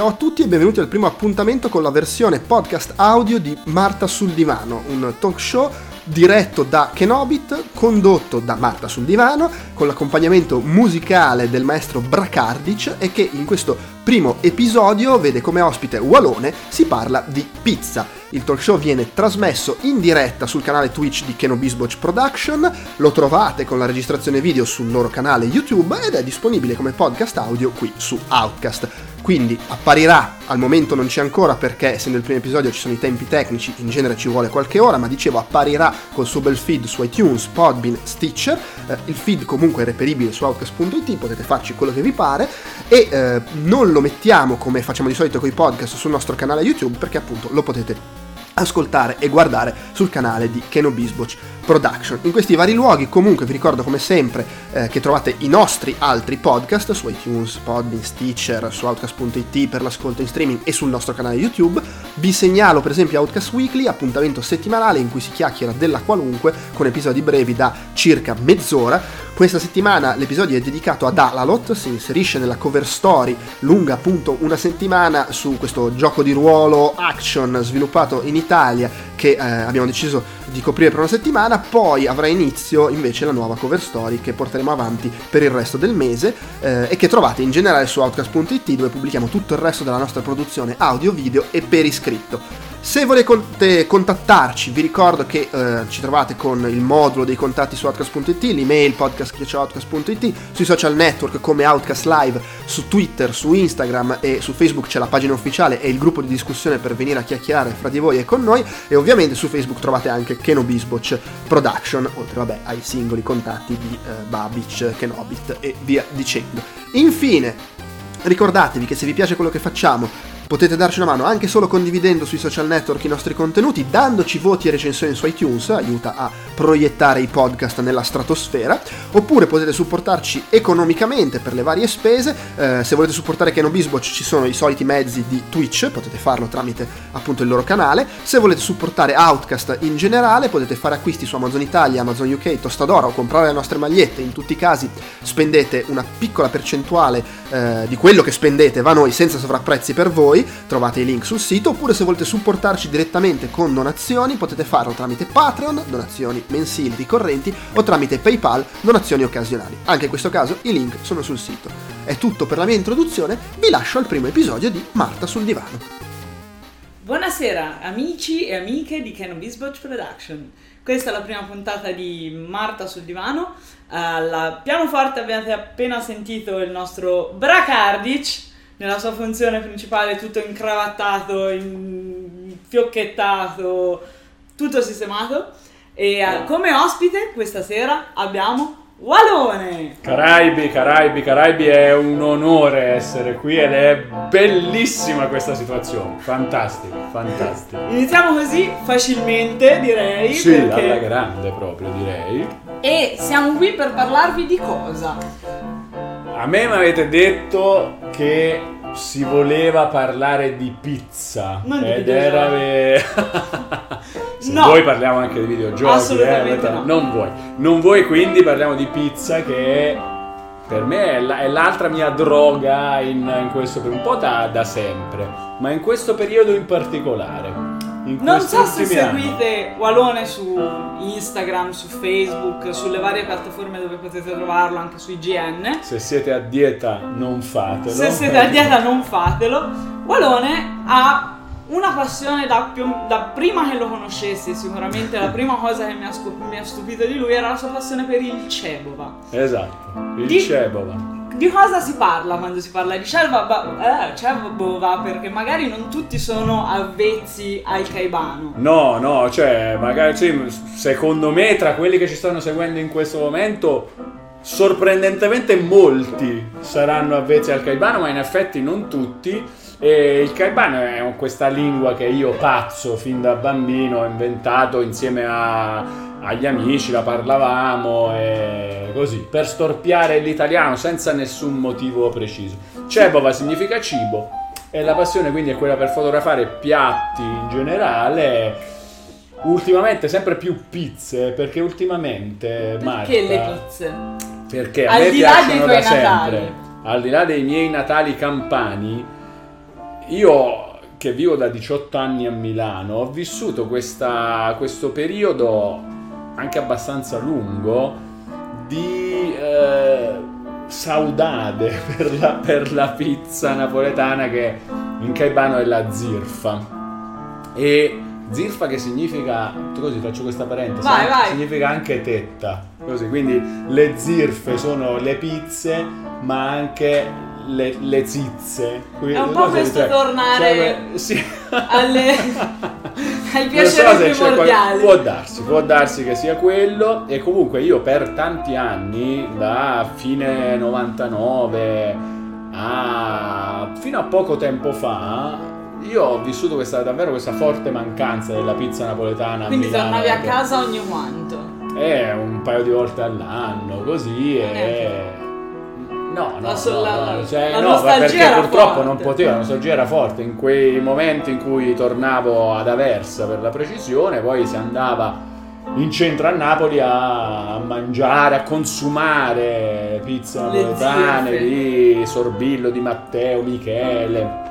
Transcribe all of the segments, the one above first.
Ciao a tutti e benvenuti al primo appuntamento con la versione podcast audio di Marta sul divano, un talk show diretto da Kenobit, condotto da Marta sul divano, con l'accompagnamento musicale del maestro Bracardic e che in questo primo episodio vede come ospite Walone, si parla di pizza. Il talk show viene trasmesso in diretta sul canale Twitch di Kenobisboch Production, lo trovate con la registrazione video sul loro canale YouTube ed è disponibile come podcast audio qui su Outcast. Quindi apparirà, al momento non c'è ancora perché essendo il primo episodio ci sono i tempi tecnici, in genere ci vuole qualche ora, ma dicevo apparirà col suo bel feed su iTunes, Podbean, Stitcher, eh, il feed comunque è reperibile su outcast.it, potete farci quello che vi pare e eh, non lo mettiamo come facciamo di solito con i podcast sul nostro canale YouTube perché appunto lo potete ascoltare e guardare sul canale di Keno Bisboch Production. In questi vari luoghi comunque vi ricordo come sempre eh, che trovate i nostri altri podcast su iTunes, Podbean, Stitcher, su Outcast.it per l'ascolto in streaming e sul nostro canale YouTube. Vi segnalo per esempio Outcast Weekly, appuntamento settimanale in cui si chiacchiera della qualunque con episodi brevi da circa mezz'ora. Questa settimana l'episodio è dedicato ad Alalot, si inserisce nella cover story lunga appunto una settimana su questo gioco di ruolo action sviluppato in Italia che eh, abbiamo deciso di coprire per una settimana, poi avrà inizio invece la nuova cover story che porteremo avanti per il resto del mese eh, e che trovate in generale su outcast.it dove pubblichiamo tutto il resto della nostra produzione audio, video e per iscritto. Se volete contattarci, vi ricordo che eh, ci trovate con il modulo dei contatti su outcast.it, l'email podcast.outcast.it, sui social network come Outcast Live, su Twitter, su Instagram e su Facebook c'è la pagina ufficiale e il gruppo di discussione per venire a chiacchierare fra di voi e con noi e ovviamente su Facebook trovate anche Kenobisboch Production, oltre vabbè ai singoli contatti di eh, Babic, Kenobit e via dicendo. Infine, ricordatevi che se vi piace quello che facciamo Potete darci una mano anche solo condividendo sui social network i nostri contenuti, dandoci voti e recensioni su iTunes, aiuta a proiettare i podcast nella stratosfera, oppure potete supportarci economicamente per le varie spese, eh, se volete supportare Keno Bisboch ci sono i soliti mezzi di Twitch, potete farlo tramite appunto il loro canale, se volete supportare Outcast in generale potete fare acquisti su Amazon Italia, Amazon UK, Tostadora o comprare le nostre magliette, in tutti i casi spendete una piccola percentuale eh, di quello che spendete va a noi senza sovrapprezzi per voi, trovate i link sul sito, oppure se volete supportarci direttamente con donazioni potete farlo tramite Patreon, donazioni mensili ricorrenti, o tramite PayPal, donazioni occasionali. Anche in questo caso i link sono sul sito. È tutto per la mia introduzione, vi lascio al primo episodio di Marta sul divano. Buonasera amici e amiche di Canon Bisbotch Production. Questa è la prima puntata di Marta sul divano. Al pianoforte avete appena sentito il nostro Bracardic nella sua funzione principale tutto incravattato, infiocchettato, tutto sistemato. E uh, come ospite questa sera abbiamo Walone! Caraibi, Caraibi, Caraibi è un onore essere qui ed è bellissima questa situazione. Fantastico, fantastico. Iniziamo così facilmente, direi. Sì, perché... alla grande proprio, direi. E siamo qui per parlarvi di cosa? A me mi avete detto che si voleva parlare di pizza non ed di era ve... se no. vuoi parliamo anche di videogiochi assolutamente eh, no. non vuoi non vuoi quindi parliamo di pizza che per me è, la, è l'altra mia droga in, in questo per un po' da, da sempre ma in questo periodo in particolare non so se seguite Walone su Instagram, su Facebook, sulle varie piattaforme dove potete trovarlo, anche su IGN. Se siete a dieta non fatelo. Se siete a dieta non fatelo. Walone ha una passione da, più, da, prima che lo conoscessi, sicuramente la prima cosa che mi ha, mi ha, stupito di lui era la sua passione per il Cebova. Esatto, il di, Cebova di cosa si parla quando si parla di Cerva? Eh, Cerva perché magari non tutti sono avvezzi al Caibano. No, no, cioè, magari sì, secondo me tra quelli che ci stanno seguendo in questo momento sorprendentemente molti saranno avvezzi al Caibano, ma in effetti non tutti. E il Caibano è questa lingua che io pazzo fin da bambino ho inventato insieme a agli amici, la parlavamo e così, per storpiare l'italiano senza nessun motivo preciso. Cebova significa cibo e la passione quindi è quella per fotografare piatti in generale. Ultimamente sempre più pizze, perché ultimamente perché Marta, le pizze? Perché a al me piacciono da sempre. Natali. Al di là dei miei Natali campani, io che vivo da 18 anni a Milano ho vissuto questa- questo periodo anche abbastanza lungo di eh, saudade per la, per la pizza napoletana che in Caibano è la zirfa. E zirfa che significa, così faccio questa parentesi, Vai, eh, vai. significa anche tetta. Così, quindi le zirfe sono le pizze, ma anche le, le zizze. Quindi, È un po' questo tornare cioè, sì. alle- ai Non piaceri so primordiali. può darsi, può darsi che sia quello e comunque io per tanti anni, da fine 99 a fino a poco tempo fa, io ho vissuto questa, davvero questa forte mancanza della pizza napoletana. a Quindi Milano, tornavi a ecco. casa ogni quanto. Eh, un paio di volte all'anno, così e... No, no, no, no, cioè, la no, perché purtroppo forte. non poteva, la nostalgia era forte. In quei momenti in cui tornavo ad Aversa per la precisione, poi si andava in centro a Napoli a, mangiare, a consumare napoletane zirfe. di Sorbillo, di Matteo, Michele,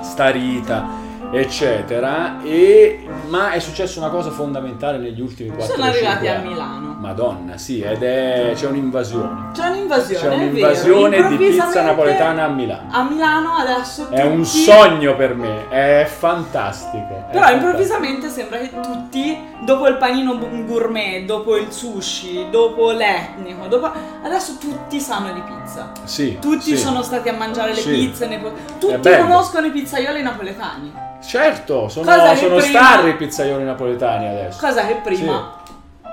Starita eccetera e ma è successa una cosa fondamentale negli ultimi 4 Sono arrivati a Milano. Madonna, sì, ed è c'è un'invasione. C'è un'invasione, C'è un'invasione di pizza napoletana a Milano. A Milano adesso È un tutti- sogno per me, è fantastico. è Però fantastico. improvvisamente sembra che tutti, dopo il panino gourmet, dopo il sushi, dopo l'etnico, dopo... adesso tutti sanno di pizza. Sì, Tutti sì. sono stati a mangiare le Sì. pizze, tutti conoscono i pizzaioli napoletani. Certo, sono, che sono prima- star i pizzaioli napoletani adesso. Cosa che prima...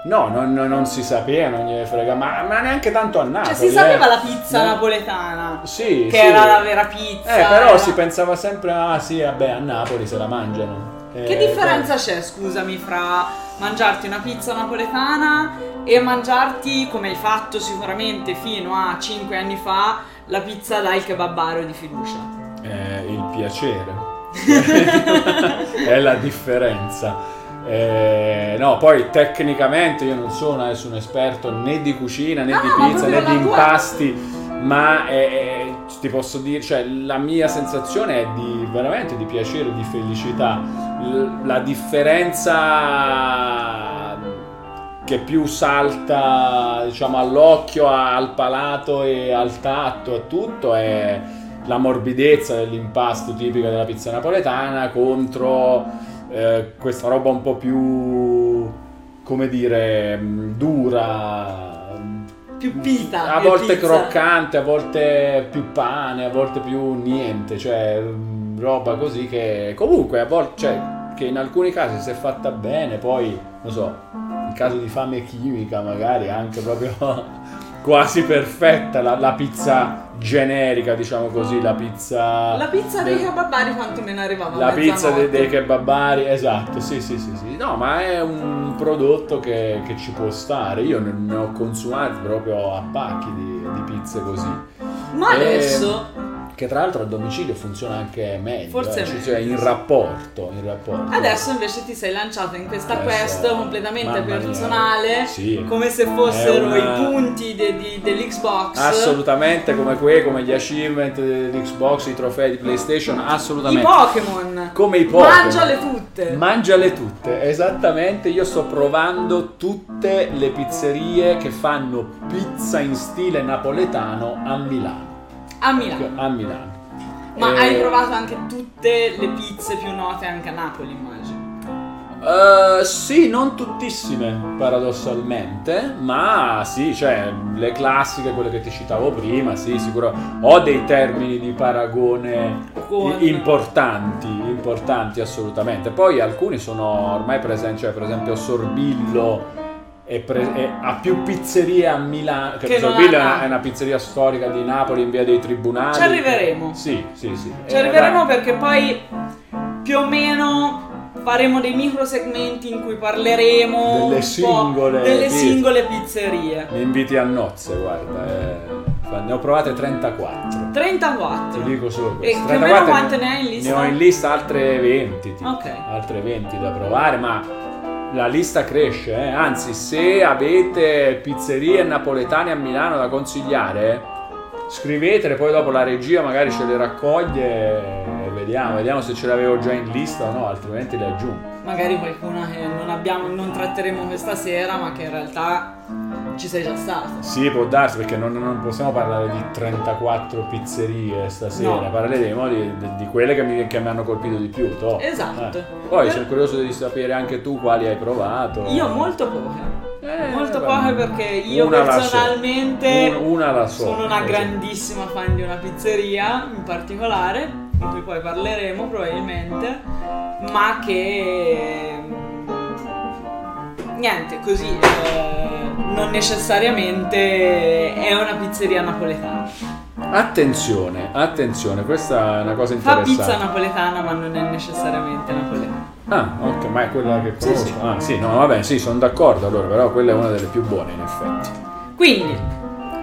No, non, non- si sapeva, non gliene frega, ma, ma neanche tanto a Napoli. Cioè si sapeva eh. la pizza No. napoletana. Sì, Che sì. era la vera pizza. Eh, però era- si pensava sempre, ah sì, vabbè, a Napoli se la mangiano. Che Eh, differenza c'è, scusami, fra mangiarti una pizza napoletana e mangiarti, come hai fatto sicuramente fino a 5 anni fa, la pizza dal kebabaro di fiducia? Eh, il piacere. È la differenza. Eh, no, poi tecnicamente io non sono adesso un esperto né di cucina né Ah, di pizza né di la tua- impasti, ma è- è- ti posso dire, cioè la mia sensazione è di veramente di piacere, di felicità. L- la differenza che più salta diciamo all'occhio, al palato e al tatto e tutto è la morbidezza dell'impasto tipica della pizza napoletana contro eh, questa roba un po' più come dire mh, dura Più pita. a che volte pizza. croccante, a volte più pane, a volte più niente, cioè mh, roba così che comunque a volte, cioè che in alcuni casi se fatta bene, poi non so, in caso di fame chimica magari anche proprio quasi perfetta la, la pizza generica, diciamo così, la pizza La pizza dei kebabari quanto me ne arrivava? la pizza dei, dei kebabari, esatto, sì, sì, sì, sì. No, ma è un prodotto che, che ci può stare. Io ne, ne ho consumati proprio a pacchi di, di pizze così. Ma Eh, adesso, Che tra l'altro a domicilio funziona anche meglio. Forse eh, cioè, meglio, cioè, in rapporto, in rapporto. adesso invece ti sei lanciato in questa Adesso, quest completamente personale, sì. come se fossero una- i punti de- di- dell'Xbox. Assolutamente come quei, come gli achievement dell'Xbox, i trofei di PlayStation, I assolutamente. Pokémon. Come i Pokémon. Mangiale tutte. Mangiale tutte, esattamente. Io sto provando tutte le pizzerie che fanno pizza in stile napoletano a Milano. A Milano. A Milano. Ma Eh, hai provato anche tutte le pizze più note anche a Napoli, immagino. eh, sì, non tuttissime, paradossalmente, ma sì, cioè le classiche, quelle che ti citavo prima, sì, sicuro. Ho dei termini di paragone Con- importanti, importanti assolutamente. Poi alcuni sono ormai presenti, cioè per esempio Sorbillo è pre- è- ha più pizzerie a Milano, che, Che non è una, è una pizzeria storica di Napoli in via dei Tribunali. Ci arriveremo. Sì, sì, sì. Ci Eh, arriveremo perché poi più o meno faremo dei micro segmenti in cui parleremo un Delle po' singole delle pizze. singole pizzerie. Mi inviti a nozze, guarda. eh. Ne ho provate 34. 34. Ti dico solo E questo. più o meno 34 quante ne hai in lista? Ne ho in lista altre 20, tipo. Ok. Altre 20 da provare, ma la lista cresce, eh. Anzi, se avete pizzerie napoletane a Milano da consigliare, scrivetele, poi dopo la regia magari ce le raccoglie e vediamo, vediamo se ce l'avevo già in lista o no, altrimenti le aggiungo. Magari qualcuna che non abbiamo, non tratteremo questa sera, ma che in realtà ci sei già stato. Sì, può darsi perché non, non possiamo parlare di 34 pizzerie stasera, No. parleremo di, di- di quelle che mi, che mi hanno colpito di più. toh. Esatto. Eh. Poi Per- sono curioso di sapere anche tu quali hai provato. Io molto poche. Eh, molto poche perché io Una so. personalmente Un- una la so. sono una grandissima fan di una pizzeria in particolare, di cui poi parleremo probabilmente, ma che niente, così eh, non necessariamente è una pizzeria napoletana. Attenzione, attenzione, questa è una cosa Fa interessante. pizza napoletana, ma non è necessariamente napoletana. Ah, ok, ma è quella che Sì, conosco. sì. Ah, sì, no, vabbè, sì, sono d'accordo allora, però quella è una delle più buone in effetti. Quindi,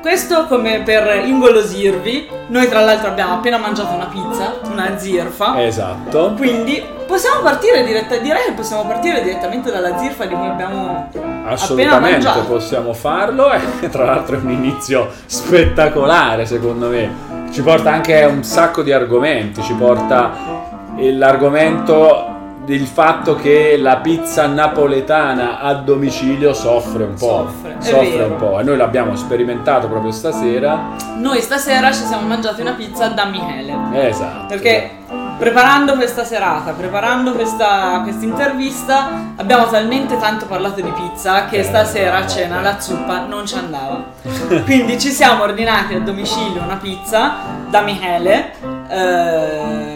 questo come per ingolosirvi, noi tra l'altro abbiamo appena mangiato una pizza, una zirfa. Esatto. Quindi possiamo partire diretta, direi che possiamo partire direttamente dalla zirfa di cui abbiamo Assolutamente possiamo farlo e tra l'altro è un inizio spettacolare secondo me. Ci porta anche un sacco di argomenti, ci porta l'argomento del fatto che la pizza napoletana a domicilio soffre un po'. Soffre, vero. un po' e noi l'abbiamo sperimentato proprio stasera. Noi stasera ci siamo mangiati una pizza da Michele. Esatto. Perché preparando questa serata, preparando questa intervista, abbiamo talmente tanto parlato di pizza che Eh, stasera a no, cena no. la zuppa non ci andava. Quindi ci siamo ordinati a domicilio una pizza da Michele. ehm,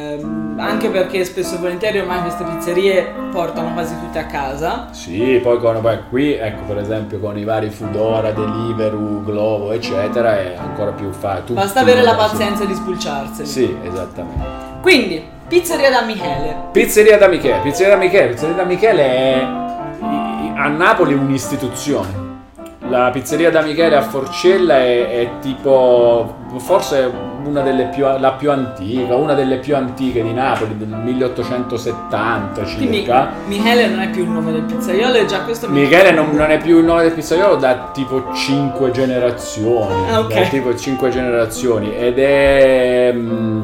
anche perché spesso e volentieri ormai queste pizzerie portano quasi tutte a casa. Sì, poi con, poi qui, ecco per esempio con i vari Foodora, Deliveroo, Glovo, eccetera, è ancora più facile. Basta avere la pazienza di spulciarseli. Sì, esattamente. Quindi, pizzeria da Michele. Pizzeria da Michele, Pizzeria da Michele, Pizzeria da Michele è a Napoli un'istituzione. La pizzeria da Michele a Forcella è, è tipo forse una delle più, la più antica, una delle più antiche di Napoli del 1870 Quindi circa. Michele non è più il nome del pizzaiolo, e già questo mi Michele non, non è più il nome del pizzaiolo da tipo 5 generazioni. Ah, ok. Da tipo 5 generazioni. Ed è. mm,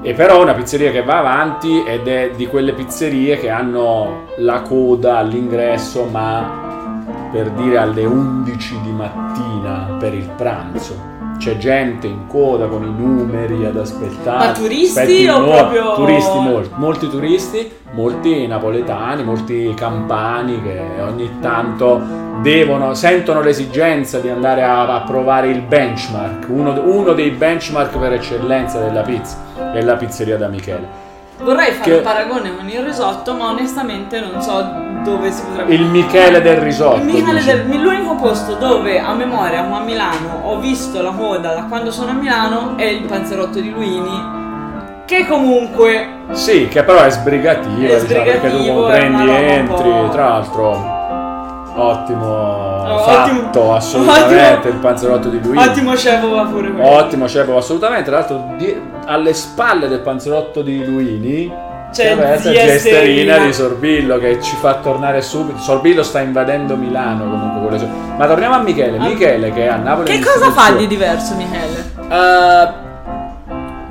e però è una pizzeria che va avanti ed è di quelle pizzerie che hanno la coda all'ingresso, ma per dire alle 11 di mattina per il pranzo. C'è gente in coda con i numeri ad aspettare. Ma turisti o un'ora. proprio- Turisti, molti, molti turisti, molti napoletani, molti campani che ogni tanto devono, sentono l'esigenza di andare a, a provare il benchmark, uno, uno dei benchmark per eccellenza della pizza, è la pizzeria da Michele. Vorrei fare Che- un paragone con il risotto, ma onestamente non so dove si potrebbe Il Michele del risotto. Il Michele del- l'unico posto dove a memoria a Milano ho visto la coda da quando sono a Milano è il panzerotto di Luini. Che comunque Sì, che però è sbrigativo, È diciamo, perché tu sbrigativo, prendi, entri, tra l'altro ottimo Oh, fatto, ottimo- assolutamente, ottimo- il panzerotto di lui. ottimo chef va pure quello. Ottimo, cioè, assolutamente. Tra l'altro, di- alle spalle del panzerotto di Luini C'è c'è zia zia Esterina Esterina. di Sorbillo che ci fa tornare subito. Sorbillo sta invadendo Milano comunque sue- Ma torniamo a Michele. Ah. Michele che è a Napoli. Che cosa fa di diverso Michele? Eh,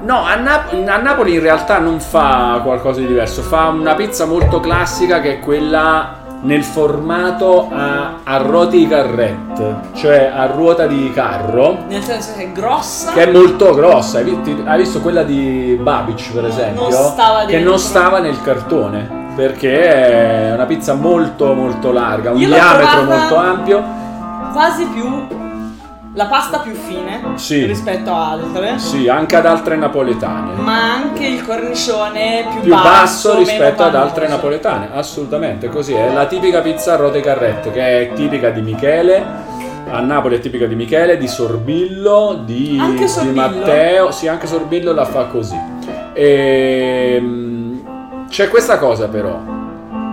no, a, Nap- a Napoli in realtà non fa qualcosa di diverso, fa una pizza molto classica che è quella nel formato a, a ruote di carrette, cioè a ruota di carro, Nel senso che è grossa. che è molto grossa. Hai, vi- hai visto quella di Babic, per esempio? non che non stava nel cartone. Perché è una pizza molto molto larga, un Io diametro molto ampio. quasi più la pasta più fine Sì. rispetto a altre. Sì, anche ad altre napoletane. Ma anche il cornicione più, più basso, meno rispetto ad altre napoletane, assolutamente così. È la tipica pizza a ruote carrette che è tipica di Michele. A Napoli è tipica di Michele, di Sorbillo, di, Anche di Sorbillo? Matteo. Sì, anche Sorbillo la fa così. Ehm, c'è questa cosa però.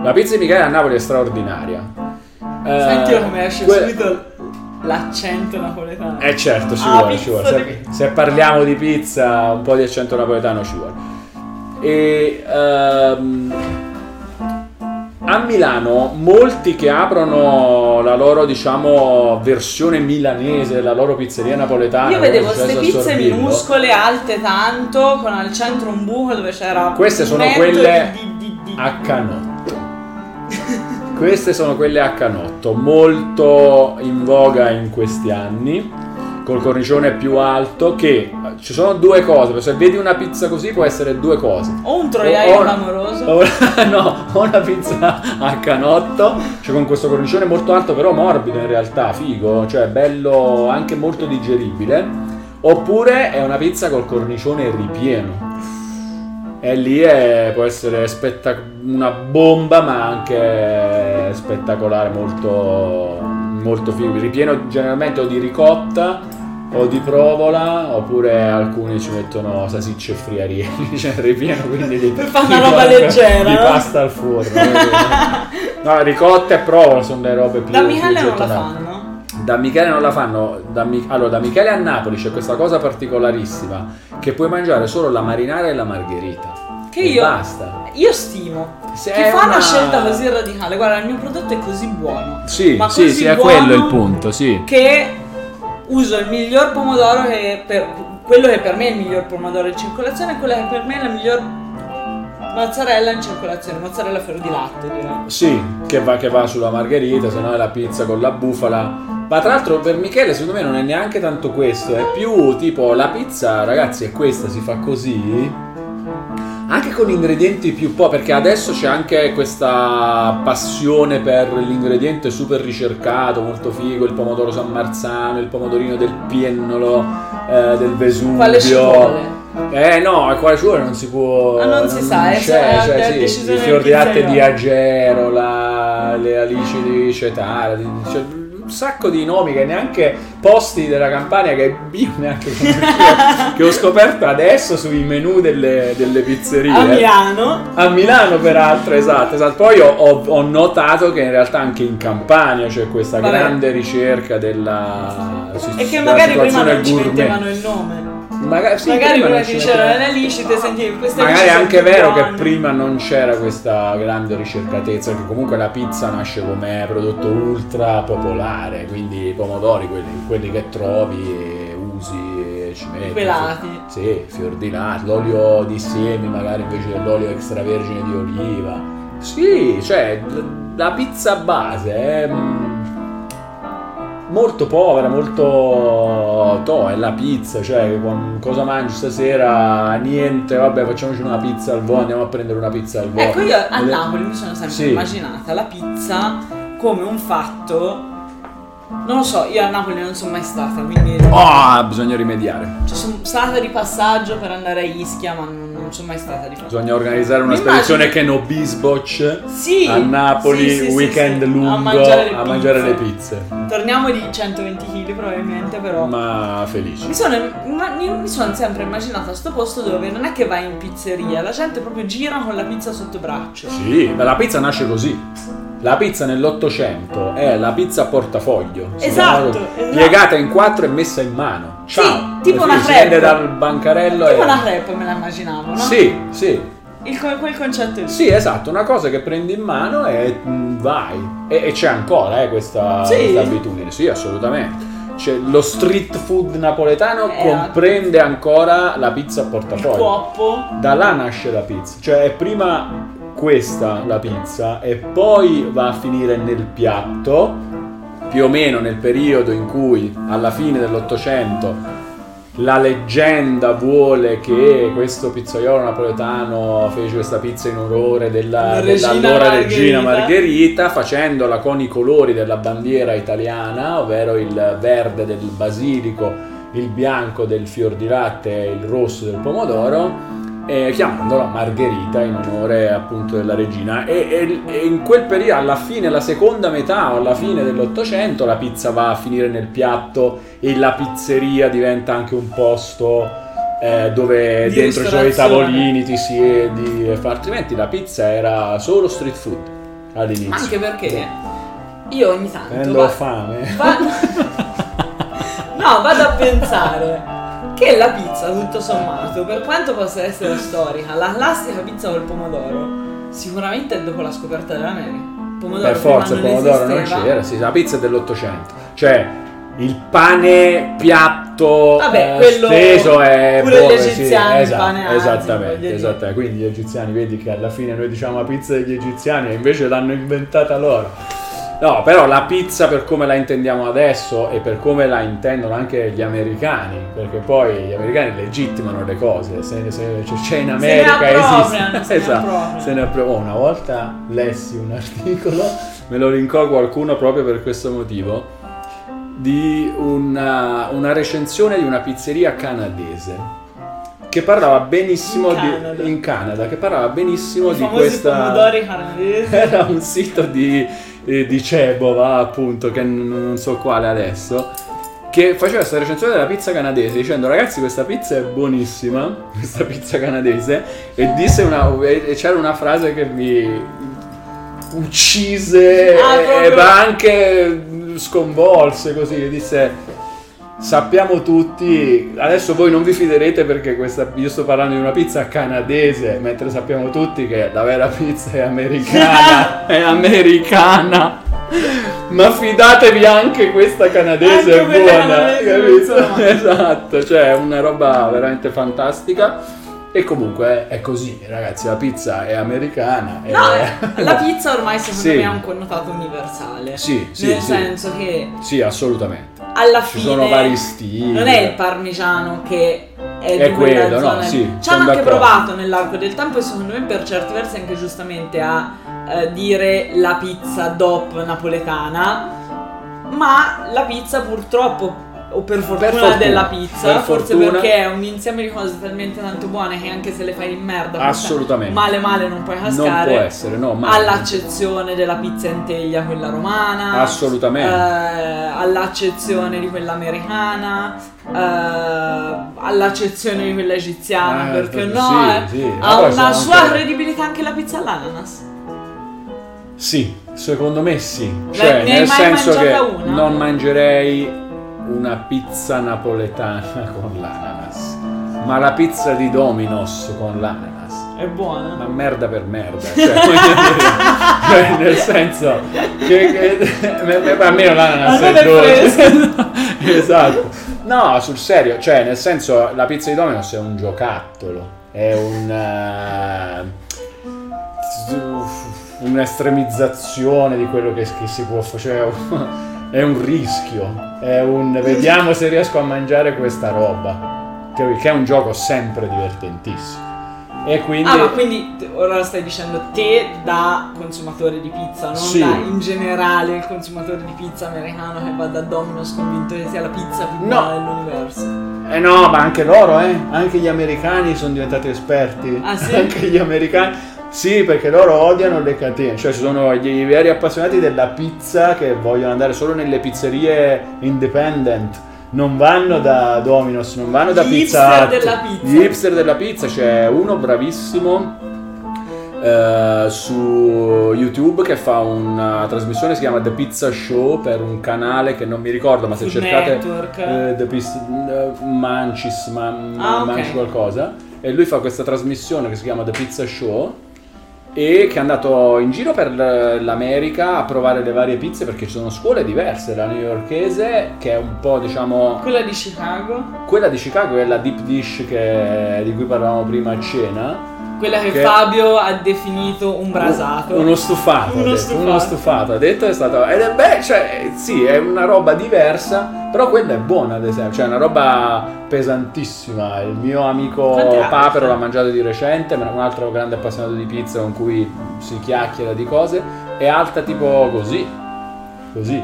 La pizza di Michele a Napoli è straordinaria. Eh, Sentilo come esce que- subito l'accento napoletano. eh certo, ci Ah, vuole, ci vuole. di- Se, se parliamo di pizza, un po' di accento napoletano ci vuole. E ehm, a Milano molti che aprono la loro diciamo versione milanese, la loro pizzeria napoletana. Io vedevo queste a pizze Sorbillo, minuscole, alte tanto, con al centro un buco dove c'era Queste sono quelle di, di, a canotto. Queste sono quelle a canotto, molto in voga in questi anni, col cornicione più alto che ci sono due cose, se vedi una pizza così può essere due cose. o un troiaio o- clamoroso. o- no, o una pizza a canotto, cioè con questo cornicione molto alto però morbido in realtà, figo, cioè bello, anche molto digeribile, oppure è una pizza col cornicione ripieno. E lì è- può essere spettac- una bomba, ma anche spettacolare, molto, molto figo. Ripieno generalmente o di ricotta o di provola, oppure alcuni ci mettono salsicce e friarielli, cioè ripieno quindi di, Per fare di una roba leggera, Di no? pasta al forno. no, ricotta e provola sono le robe più Da Michele non la fanno. Da Michele non la fanno. Da Mi- allora, da Michele a Napoli c'è questa cosa particolarissima: che puoi mangiare solo la marinara e la margherita. Che io, basta. io stimo. Se Chi è fa una... una- scelta così radicale, guarda, il mio prodotto è così buono. Sì, Ma sì, così sì, è buono quello il punto, sì. Che uso il miglior pomodoro che per quello che per me è il miglior pomodoro in circolazione quella che per me è la miglior mozzarella in circolazione, mozzarella ferro di latte direi. Sì, che va, che va sulla margherita, se no è la pizza con la bufala. Ma tra l'altro per Michele secondo me non è neanche tanto questo, è più tipo la pizza, ragazzi, è questa, si fa così. Anche con ingredienti più po', perché adesso c'è anche questa passione per l'ingrediente super ricercato, molto figo, il pomodoro San Marzano, il pomodorino del Piennolo, eh, del Vesuvio. Quale ci vuole? Eh no, quale ci vuole non si può. Ah, non si sa, è c'è, solo cioè, la sì, i fior di latte di. Agero, la- le alici di Cetara, di- cioè, un sacco di nomi che neanche posti della Campania che io neanche conoscevo, che ho scoperto adesso sui menù delle, delle pizzerie. A Milano. A Milano peraltro, esatto, esatto. Poi ho, ho- ho notato che in realtà anche in Campania c'è questa Vabbè. grande ricerca della, E che magari prima non ci gourmet. mettevano il nome. Magari, sì, magari prima ti dicevano te sentivi queste Magari è anche vero che buone. prima non c'era questa grande ricercatezza, perché comunque la pizza nasce come prodotto ultra popolare, quindi i pomodori, quelli, quelli che trovi e usi e ci metti. Pelati. Sì, fior di latte, l'olio di semi magari invece dell'olio extravergine di oliva. Sì, cioè la pizza base è mm, molto povera, molto to, è la pizza, cioè cosa mangi stasera? Niente, vabbè, facciamoci una pizza al volo, andiamo a prendere una pizza al volo. Ecco, io a Napoli mi sono sempre Sì. immaginata la pizza come un fatto. Non lo so, io a Napoli non sono mai stata, quindi. Oh, bisogna rimediare. Cioè, sono stata di passaggio per andare a Ischia, ma non, non sono mai stata di passaggio. Bisogna organizzare una Mi spedizione immagino- che no Bisboch Sì, a Napoli, sì, sì, weekend lungo a mangiare le a mangiare le pizze. Torniamo di 120 kg probabilmente, però. Ma felici. Mi sono, ma- mi, sono sempre immaginata sto posto dove non è che vai in pizzeria, la gente proprio gira con la pizza sotto braccio. Sì, ma la pizza nasce così. La pizza nell'Ottocento è la pizza a portafoglio. Esatto, esatto. Piegata in quattro e messa in mano. Ciao. Tipo una crepe. prende dal bancarello Tipo e... una crepe me la immaginavo, no? Sì, sì. Il, quel concetto lì. Sì, esatto, una cosa che prendi in mano e mm, vai. E, e c'è ancora eh, questa, Sì? questa abitudine, sì, assolutamente. C'è lo street food napoletano Eh, comprende ancora la pizza a portafoglio. cuoppo. Da là nasce la pizza, cioè è prima questa la pizza e poi va a finire nel piatto, più o meno nel periodo in cui alla fine dell'Ottocento la leggenda vuole che questo pizzaiolo napoletano fece questa pizza in onore della, regina dell'allora regina Margherita. Margherita facendola con i colori della bandiera italiana, ovvero il verde del basilico, il bianco del fior di latte e il rosso del pomodoro e chiamandola Margherita in onore appunto della regina. E, e- e in quel periodo alla fine la seconda metà o alla fine dell'ottocento la pizza va a finire nel piatto e la pizzeria diventa anche un posto eh, dove Di dentro ci sono i tavolini ti siedi e fa. Altrimenti la pizza era solo street food all'inizio. Anche perché io ogni tanto Avendo va- fame. va- no, vado a pensare che la pizza, tutto sommato, per quanto possa essere storica, la classica pizza col pomodoro, sicuramente è dopo la scoperta dell'America. Pomodoro Per forza il pomodoro non esisteva. c'era, sì, la pizza è dell'Ottocento. Cioè, il pane piatto Vabbè, eh, steso è pure gli buono, sì, egiziani, il esatto, pane esattamente, esattamente. Quindi gli egiziani, vedi che alla fine noi diciamo la pizza degli egiziani e invece l'hanno inventata loro. No, però la pizza per come la intendiamo adesso e per come la intendono anche gli americani, perché poi gli americani legittimano le cose, se, se- cioè, c'è in America appropriano, esiste. se ne esatto, se ne appro- oh, una volta lessi un articolo, me lo linkò qualcuno proprio per questo motivo, di una, una recensione di una pizzeria canadese che parlava benissimo In di, Canada. in Canada, che parlava benissimo I di questa pomodori canadesi. era un sito di, eh, di Cebova, appunto, che n- non so quale adesso, che faceva questa recensione della pizza canadese dicendo ragazzi questa pizza è buonissima, questa pizza canadese, e disse una, e c'era una frase che mi uccise Ah, e, e anche sconvolse così, disse sappiamo tutti, adesso voi non vi fiderete perché questa, io sto parlando di una pizza canadese, mentre sappiamo tutti che la vera pizza è americana, è americana. Ma fidatevi anche questa canadese Anche è buona, canadese, capito? Esatto, cioè è una roba veramente fantastica. E comunque è così, ragazzi, la pizza è americana. No, è- la pizza ormai secondo Sì. me ha un connotato universale. Sì, sì, Nel sì. senso che Sì, assolutamente. Alla Ci fine sono vari stili. non è il parmigiano che è, È quello, no, zona. sì, Ci hanno anche provato nell'arco del tempo e secondo me per certi versi anche giustamente a eh, dire la pizza DOP napoletana, ma la pizza purtroppo o per fortuna, fortuna, della pizza, per forse fortuna. perché è un insieme di cose talmente tanto buone che anche se le fai in merda, Assolutamente. male male non puoi Non cascare. può essere, no, mai. all'accezione della pizza in teglia, quella romana, Assolutamente. eh, all'accezione di quella americana, eh, all'accezione di quella egiziana, Eh, perché sì, no? eh, sì. Ha Vabbè, una sua anche- credibilità anche la pizza all'ananas. Sì, secondo me sì. Cioè, ne nel senso che una? non mangerei una pizza napoletana con l'ananas, ma la pizza di Domino's con l'ananas. È buona. Ma merda per merda, cioè, cioè, nel senso che, che almeno l'ananas è dolce. esatto. No, sul serio, cioè nel senso la pizza di Domino's è un giocattolo, è un eh, un'estremizzazione di quello che, che si può fare, cioè, è un rischio, è un vediamo se riesco a mangiare questa roba, che che è un gioco sempre divertentissimo. E quindi Ah, ma quindi ora stai dicendo te da consumatore di pizza, non Sì. da in generale il consumatore di pizza americano che va da Domino's convinto che sia la pizza più No. buona dell'universo. Eh no, ma anche loro, eh. Anche gli americani sono diventati esperti. Ah, sì? Anche gli americani. Sì, perché loro odiano le catene. Cioè, ci sono gli veri appassionati della pizza che vogliono andare solo nelle pizzerie independent. Non vanno da Domino's, non vanno da Gli Pizza hipster Hut. della pizza. Gli hipster della pizza. C'è uno bravissimo eh, su YouTube che fa una trasmissione si chiama The Pizza Show per un canale che non mi ricordo, ma se Food cercate eh, The Pizza eh, Mancis, ma, Ah, manci qualcosa e lui fa questa trasmissione che si chiama The Pizza Show e che è andato in giro per l'America a provare le varie pizze perché ci sono scuole diverse, la newyorkese che è un po' diciamo Quella di Chicago, quella di Chicago è la deep dish che- di cui parlavamo prima a cena quella che, Che- Fabio ha definito un brasato. Uno stufato, Uno detto, stufato. uno stufato, ha detto è stato ed è beh, cioè sì, è una roba diversa, però quella è buona ad esempio, cioè è una roba pesantissima. Il mio amico Papero l'ha mangiato di recente, ma un altro grande appassionato di pizza con cui si chiacchiera di cose, è alta tipo così. Così.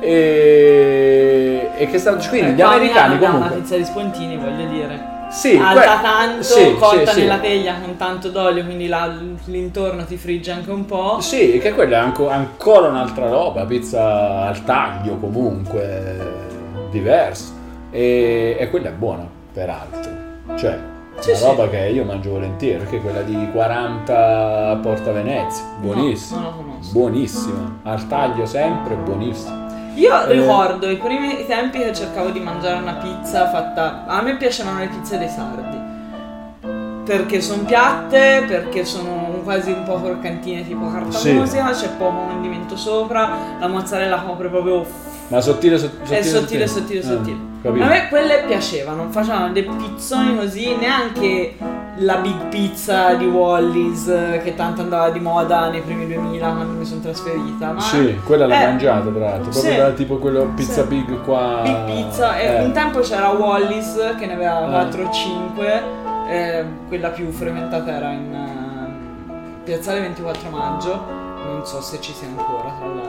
E, e che sta quindi Eh, gli americani comunque la pizza di Spontini, voglio dire. Sì, Alta que- tanto, sì, cotta sì, nella teglia con tanto d'olio, quindi la- l'intorno ti frigge anche un po'. Sì, che quella è anco- ancora un'altra roba, pizza al taglio comunque, diversa. E, e quella è buona, peraltro. Cioè, Sì, una roba che io mangio volentieri, perché quella di 40 a Porta Venezia, buonissima. No, conosco. Buonissima, al taglio sempre, buonissima. Io Eh, ricordo i primi tempi che cercavo di mangiare una pizza fatta. A me piacevano le pizze dei sardi. Perché sono piatte, perché sono quasi un po' croccantine tipo carta Sì. musica, c'è poco condimento sopra, la mozzarella copre proprio. Ma sottile, sot- sottile, è sottile, sottile, Ah, sottile. capito. A me quelle piacevano, facevano dei pizzoni così, neanche la big pizza di Wallis eh, che tanto andava di moda nei primi 2000 quando mi sono trasferita. Ma Sì, quella l'hai Eh, mangiata tra l'altro, proprio sì. da tipo quello pizza Sì. big qua. Big Pizza e Eh. un tempo c'era Wallis che ne aveva Ah. 4 o 5, eh, quella più frequentata era in eh, Piazzale 24 Maggio, non so se ci sia ancora tra l'altro.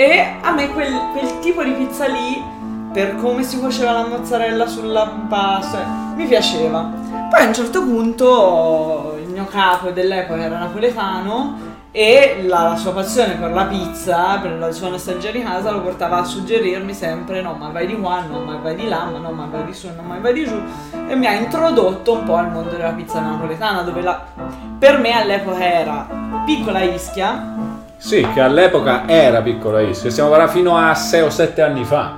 E a me quel, quel tipo di pizza lì, per come si faceva la mozzarella sulla pasta, mi piaceva. Poi a un certo punto il mio capo dell'epoca era napoletano e la, la sua passione per la pizza, per la sua nostalgia di casa, lo portava a suggerirmi sempre: no, ma vai di qua, no, ma vai di là, ma no, ma vai di su, no, ma vai di giù. E mi ha introdotto un po' al mondo della pizza napoletana, dove la, per me all'epoca era piccola Ischia. Sì, che all'epoca era piccola Ischia, stiamo parlando fino a 6 o 7 anni fa.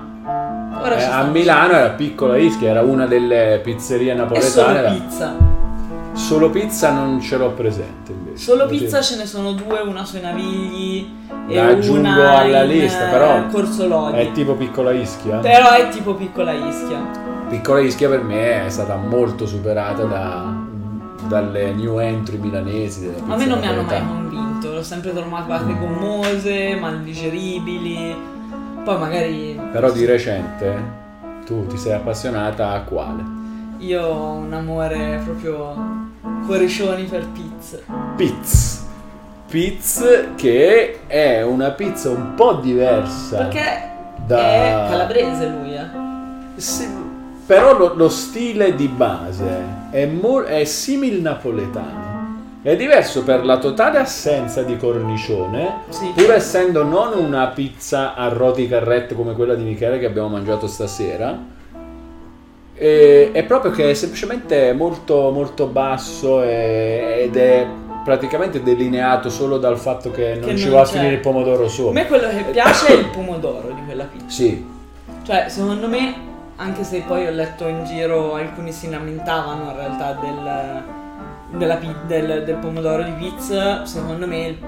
Eh, a Milano era piccola Ischia, era una delle pizzerie è napoletane. solo era- pizza. Solo pizza non ce l'ho presente invece. Solo pizza ce ne sono due, una sui Navigli e La aggiungo una alla lista, eh, però Corso Lodi. È tipo piccola Ischia? Però è tipo piccola Ischia. Piccola Ischia per me è stata molto superata da- dalle new entry milanesi. A me non mi hanno mai napoletana. Convinto, l'ho sempre trovate gommose, mal digeribili. Poi magari Però di recente tu ti sei appassionata a quale? io ho un amore proprio coricioni per pizza. Pizz. Pizz che è una pizza un po' diversa. Perché Da- è calabrese lui, eh. Sì, però lo, lo stile di base è, mo- è simil napoletano. È diverso per la totale assenza di cornicione, Sì. pur essendo non una pizza a roti carrette come quella di Michele che abbiamo mangiato stasera. E- è proprio che è semplicemente molto, molto basso e- ed è praticamente delineato solo dal fatto che non Che ci non va a c'è. finire il pomodoro A sopra. me quello che piace è il pomodoro di quella pizza. Sì, Cioè, secondo me, anche se poi ho letto in giro alcuni si lamentavano in realtà del, della del, del pomodoro di pizza, secondo me il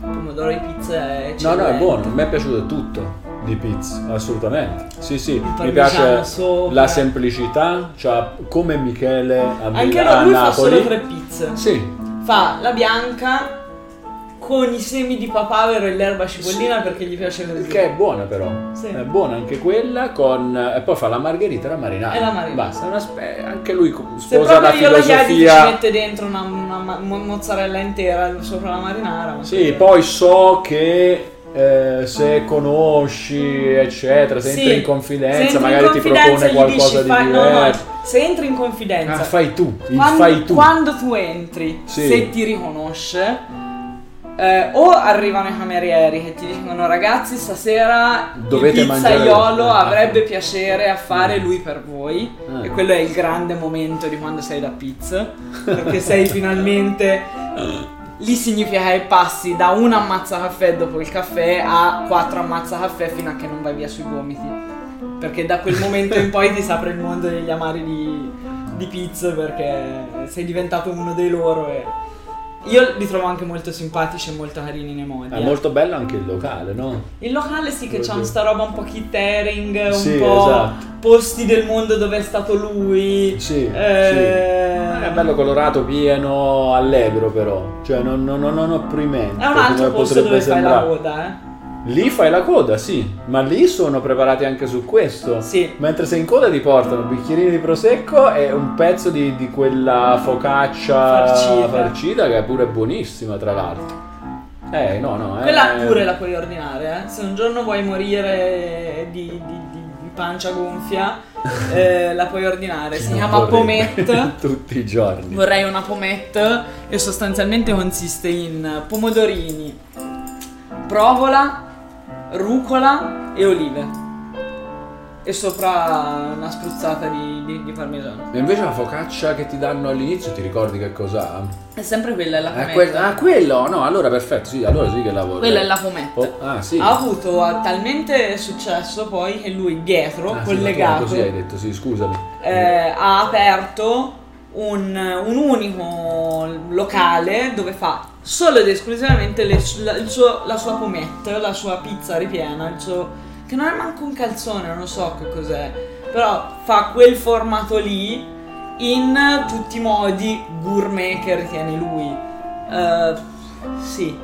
pomodoro di pizza è No, eccellente. no, è buono, a me è piaciuto tutto di pizza, assolutamente. Sì, sì, mi piace sopra. la semplicità, cioè come Michele a, Mil- Anche a lui, lui fa Napoli. solo tre pizze. Sì, Fa la bianca con i semi di papavero e l'erba cipollina perché gli piace così. che è buona però. Sì. È buona anche quella con e poi fa la margherita e la marinara. E la marinara. Basta, una spe- anche lui Se sposa la proprio glielo chiedi ti ci filosofia. mette dentro una, una mozzarella intera sopra la marinara. ma Sì, perché- poi so che eh, se conosci, eccetera, se Sì, entri in se confidenza, entri in magari ti confidenza propone gli qualcosa dici, di fai- no, no, diverso. se entri in confidenza, Ah, fai tu, quando, fai tu. quando tu entri, Sì. se ti riconosce, eh, o arrivano i camerieri che ti dicono ragazzi stasera Dovete il mangiare- pizzaiolo Ah. avrebbe piacere a fare lui per voi Ah. e quello è il grande momento di quando sei da pizza perché sei finalmente lì significa che passi da un ammazza caffè dopo il caffè a quattro ammazza caffè fino a che non vai via sui gomiti perché da quel momento in poi ti si apre il mondo degli amari di, di pizza perché sei diventato uno dei loro e io li trovo anche molto simpatici e molto carini nei modi. È eh. molto bello anche il locale, no? Il locale sì che c'ha Così. sta roba un po' catering, un Sì, po' esatto. posti del mondo dove è stato lui. Sì, Eh, sì. È bello colorato, pieno, allegro però. Cioè non, non, non, opprimente. È un altro posto dove fai la sembrare. coda, eh. Lì fai la coda, sì, ma lì sono preparati anche su questo. Sì. Mentre sei in coda ti portano bicchierini di prosecco e un pezzo di, di quella focaccia Farcita. farcita che è pure buonissima, tra l'altro. Eh, no, no. Quella eh. pure la puoi ordinare, eh. Se un giorno vuoi morire di, di- di- pancia gonfia, eh, la puoi ordinare. Si Non chiama pomette. Tutti i giorni. Vorrei una pomette e sostanzialmente consiste in pomodorini, provola, rucola e olive. e sopra una spruzzata di, di- di parmigiano. E invece la focaccia che ti danno all'inizio, ti ricordi che cos'ha? È sempre quella, è la Ah, pometta. que- ah, quello? No, allora perfetto, sì, allora sì che lavoro. Quella è la pometta. Oh, ah, sì. Ha avuto ah, talmente successo poi che lui dietro, Ah, sì, collegato, Così hai detto, sì, scusami. eh, ha aperto un, un unico locale dove fa solo ed esclusivamente le- la, suo- la sua pomette, la sua pizza ripiena, suo, che non è manco un calzone, non so che cos'è, però fa quel formato lì in tutti i modi gourmet che ritiene lui. Eh, sì,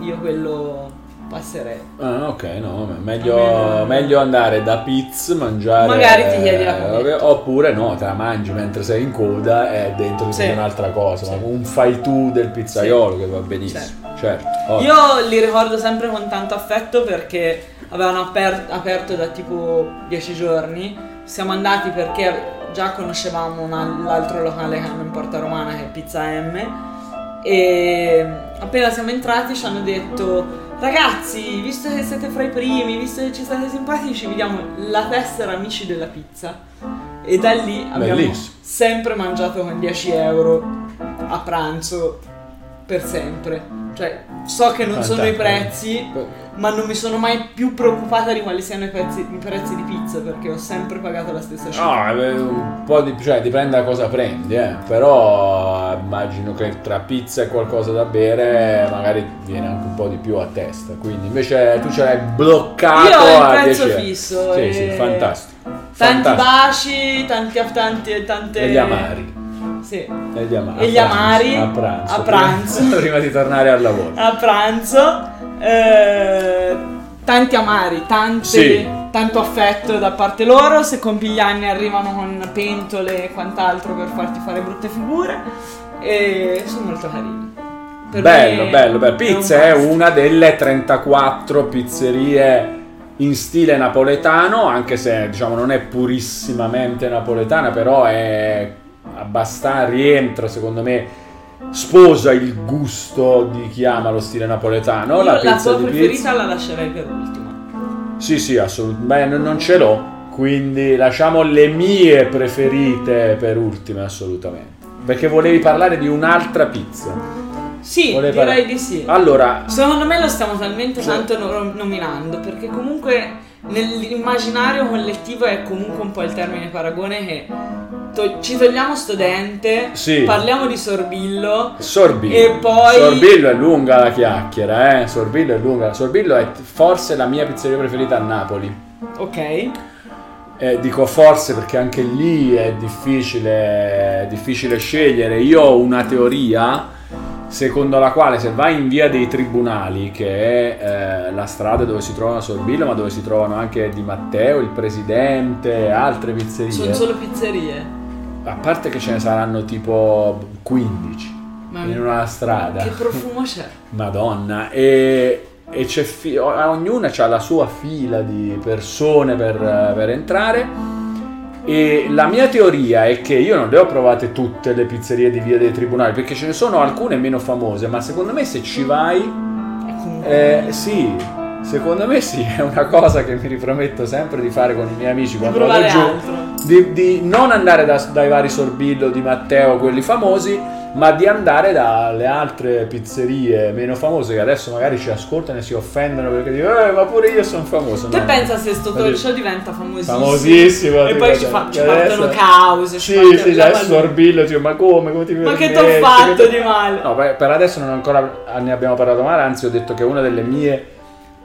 io quello passerei. Ah, ok, no, meglio, Almeno- meglio andare da pizza, mangiare. Magari ti chiedi la pometta. eh, Oppure no, te la mangi mentre sei in coda e dentro ti Sì. un'altra cosa. Sì. Un fai tu del pizzaiolo che va benissimo. Certo. Oh. Io li ricordo sempre con tanto affetto perché avevano aper- aperto da tipo 10 giorni. Siamo andati perché già conoscevamo un al- l'altro locale che hanno in Porta Romana che è Pizza M. E appena siamo entrati ci hanno detto ragazzi, visto che siete fra i primi, visto che ci state simpatici, vi diamo la tessera amici della pizza. E da lì abbiamo Bellissimo. sempre mangiato con 10 euro a pranzo per sempre. Cioè, so che non sono i prezzi, ma non mi sono mai più preoccupata di quali siano i prezzi, i prezzi di pizza perché ho sempre pagato la stessa cifra. No, eh, un po' di, cioè dipende da cosa prendi, eh. Però immagino che tra pizza e qualcosa da bere magari viene anche un po' di più a testa. Quindi invece tu ce l'hai bloccato Io ho il prezzo 10 euro. fisso Sì, e- sì, fantastico. Tanti Fantastico. baci, tanti, tanti, tante... E gli amari. Sì. E gli amari. E gli A pranzo, amari A pranzo. a pranzo. Prima, prima di tornare al lavoro. A pranzo. eh, tanti amari, tante- Sì. tanto affetto da parte loro. Se compi gli anni arrivano con pentole e quant'altro per farti fare brutte figure. E sono molto carini. Per bello, bello, bello. un Pizza è must. una delle 34 pizzerie in stile napoletano, anche se diciamo non è purissimamente napoletana, però è abbastanza rientra secondo me sposa il gusto di chi ama lo stile napoletano. Io la la pizza tua di preferita pizza. la lascerei per ultima. Sì, sì, assolutamente. non ce l'ho, quindi lasciamo le mie preferite per ultime assolutamente. Perché volevi parlare di un'altra pizza. Sì, Volevi direi parlare- di sì. Allora, Secondo me lo stiamo talmente tanto no- nominando perché comunque nell'immaginario collettivo è comunque un po' il termine paragone che to- ci togliamo studente, Sì. parliamo di sorbillo Sorbillo. E poi- Sorbillo è lunga la chiacchiera, eh. Sorbillo è lunga. Sorbillo è forse la mia pizzeria preferita a Napoli. ok? Eh, dico forse perché anche lì è difficile, è difficile scegliere. Io ho una teoria secondo la quale se vai in via dei tribunali, che è eh, la strada dove si trova Sorbillo, ma dove si trovano anche Di Matteo, il presidente, altre pizzerie. Sono solo pizzerie. A parte che ce ne saranno tipo 15 Ma in una strada. che profumo c'è? Madonna, e, e c'è fi- ognuna ha la sua fila di persone per, per entrare. E la mia teoria è che io non le ho provate tutte le pizzerie di Via dei Tribunali, perché ce ne sono alcune meno famose, ma secondo me se ci vai, eh, sì, secondo me sì, è una cosa che mi riprometto sempre di fare con i miei amici di quando vado giù. Di, di non andare da- dai vari Sorbillo di Matteo, quelli famosi, ma di andare dalle altre pizzerie meno famose che adesso magari ci ascoltano e si offendono perché dicono eh, ma pure io sono famoso. Te No. pensa se sto talk show diventa famosissimo? Famosissimo. E poi ci, cioè, fa- ci partono cause. ci Sì, parte sì, palla- Sorbillo, tipo, ma come, come ti Ma che permetti? t'ho fatto di male? No, per, adesso non ancora ne abbiamo parlato male, anzi ho detto che è una delle mie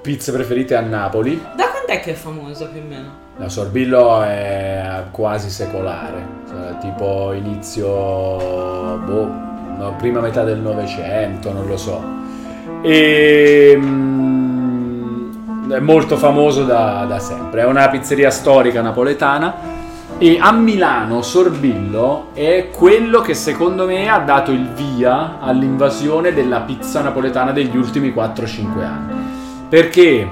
pizze preferite a Napoli. Da quando è che è famoso più o meno? La Sorbillo è quasi secolare, cioè, tipo inizio, boh, no, prima metà del Novecento, non lo so. E mm, è molto famoso da, da sempre. È una pizzeria storica napoletana. E a Milano Sorbillo è quello che secondo me ha dato il via all'invasione della pizza napoletana degli ultimi 4-5 anni. Perché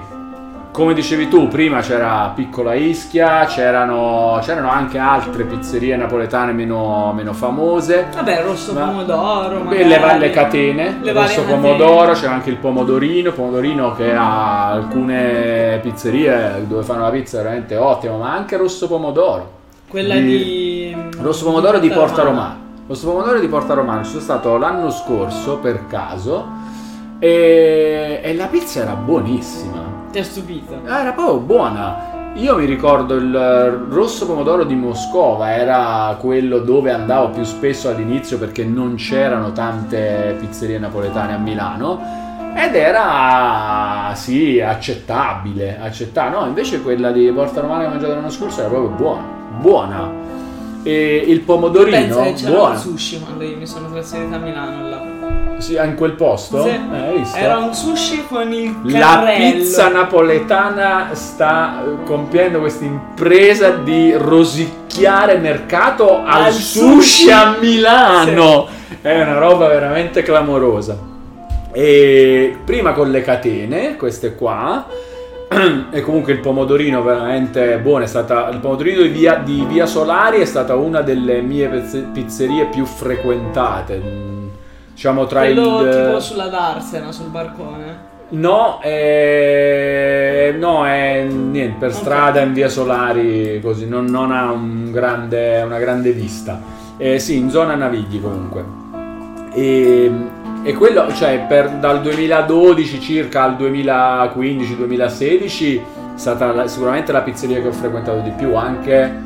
come dicevi tu, prima c'era Piccola Ischia, c'erano, c'erano anche altre pizzerie napoletane meno, meno famose. Vabbè, rosso Ma- pomodoro, Beh, le, magari. le catene, Le rosso pomodoro, c'era anche il pomodorino, pomodorino che ha alcune pizzerie dove fanno la pizza veramente ottima, ma anche rosso pomodoro. Quella di- di... Rosso pomodoro di Porta Romana. Romana. Rosso pomodoro di Porta Romana, ci sono stato l'anno scorso per caso e, e la pizza era buonissima. Ti ha stupito. Era proprio buona. Io mi ricordo il rosso pomodoro di Moscova, era quello dove andavo più spesso all'inizio perché non c'erano tante pizzerie napoletane a Milano. Ed era sì, accettabile, accettabile. No, invece quella di Porta Romana che ho mangiato l'anno scorso era proprio buona. Buona. E il pomodorino, Pensa che c'era buono. sushi quando io mi sono trasferita a Milano là. Sì, in quel posto? Sì. Eh? Era un sushi con il La carrello. pizza napoletana sta eh, compiendo questa impresa di rosicchiare mercato al, Al sushi, sushi. a Milano. È una roba veramente clamorosa. E prima con le catene, queste qua. E comunque il pomodorino veramente buono. È stata, il pomodorino di via, di Via Solari è stata una delle mie pizzerie più frequentate. Diciamo tra Quello il. tipo sulla Darsena, sul barcone. No, è... no, è niente, per strada in via Solari, così, non, non ha un grande- una grande vista. Eh, sì, in zona Navigli comunque. E, e quello, cioè, per- dal 2012 circa al 2015-2016 è stata la- sicuramente la pizzeria che ho frequentato di più, anche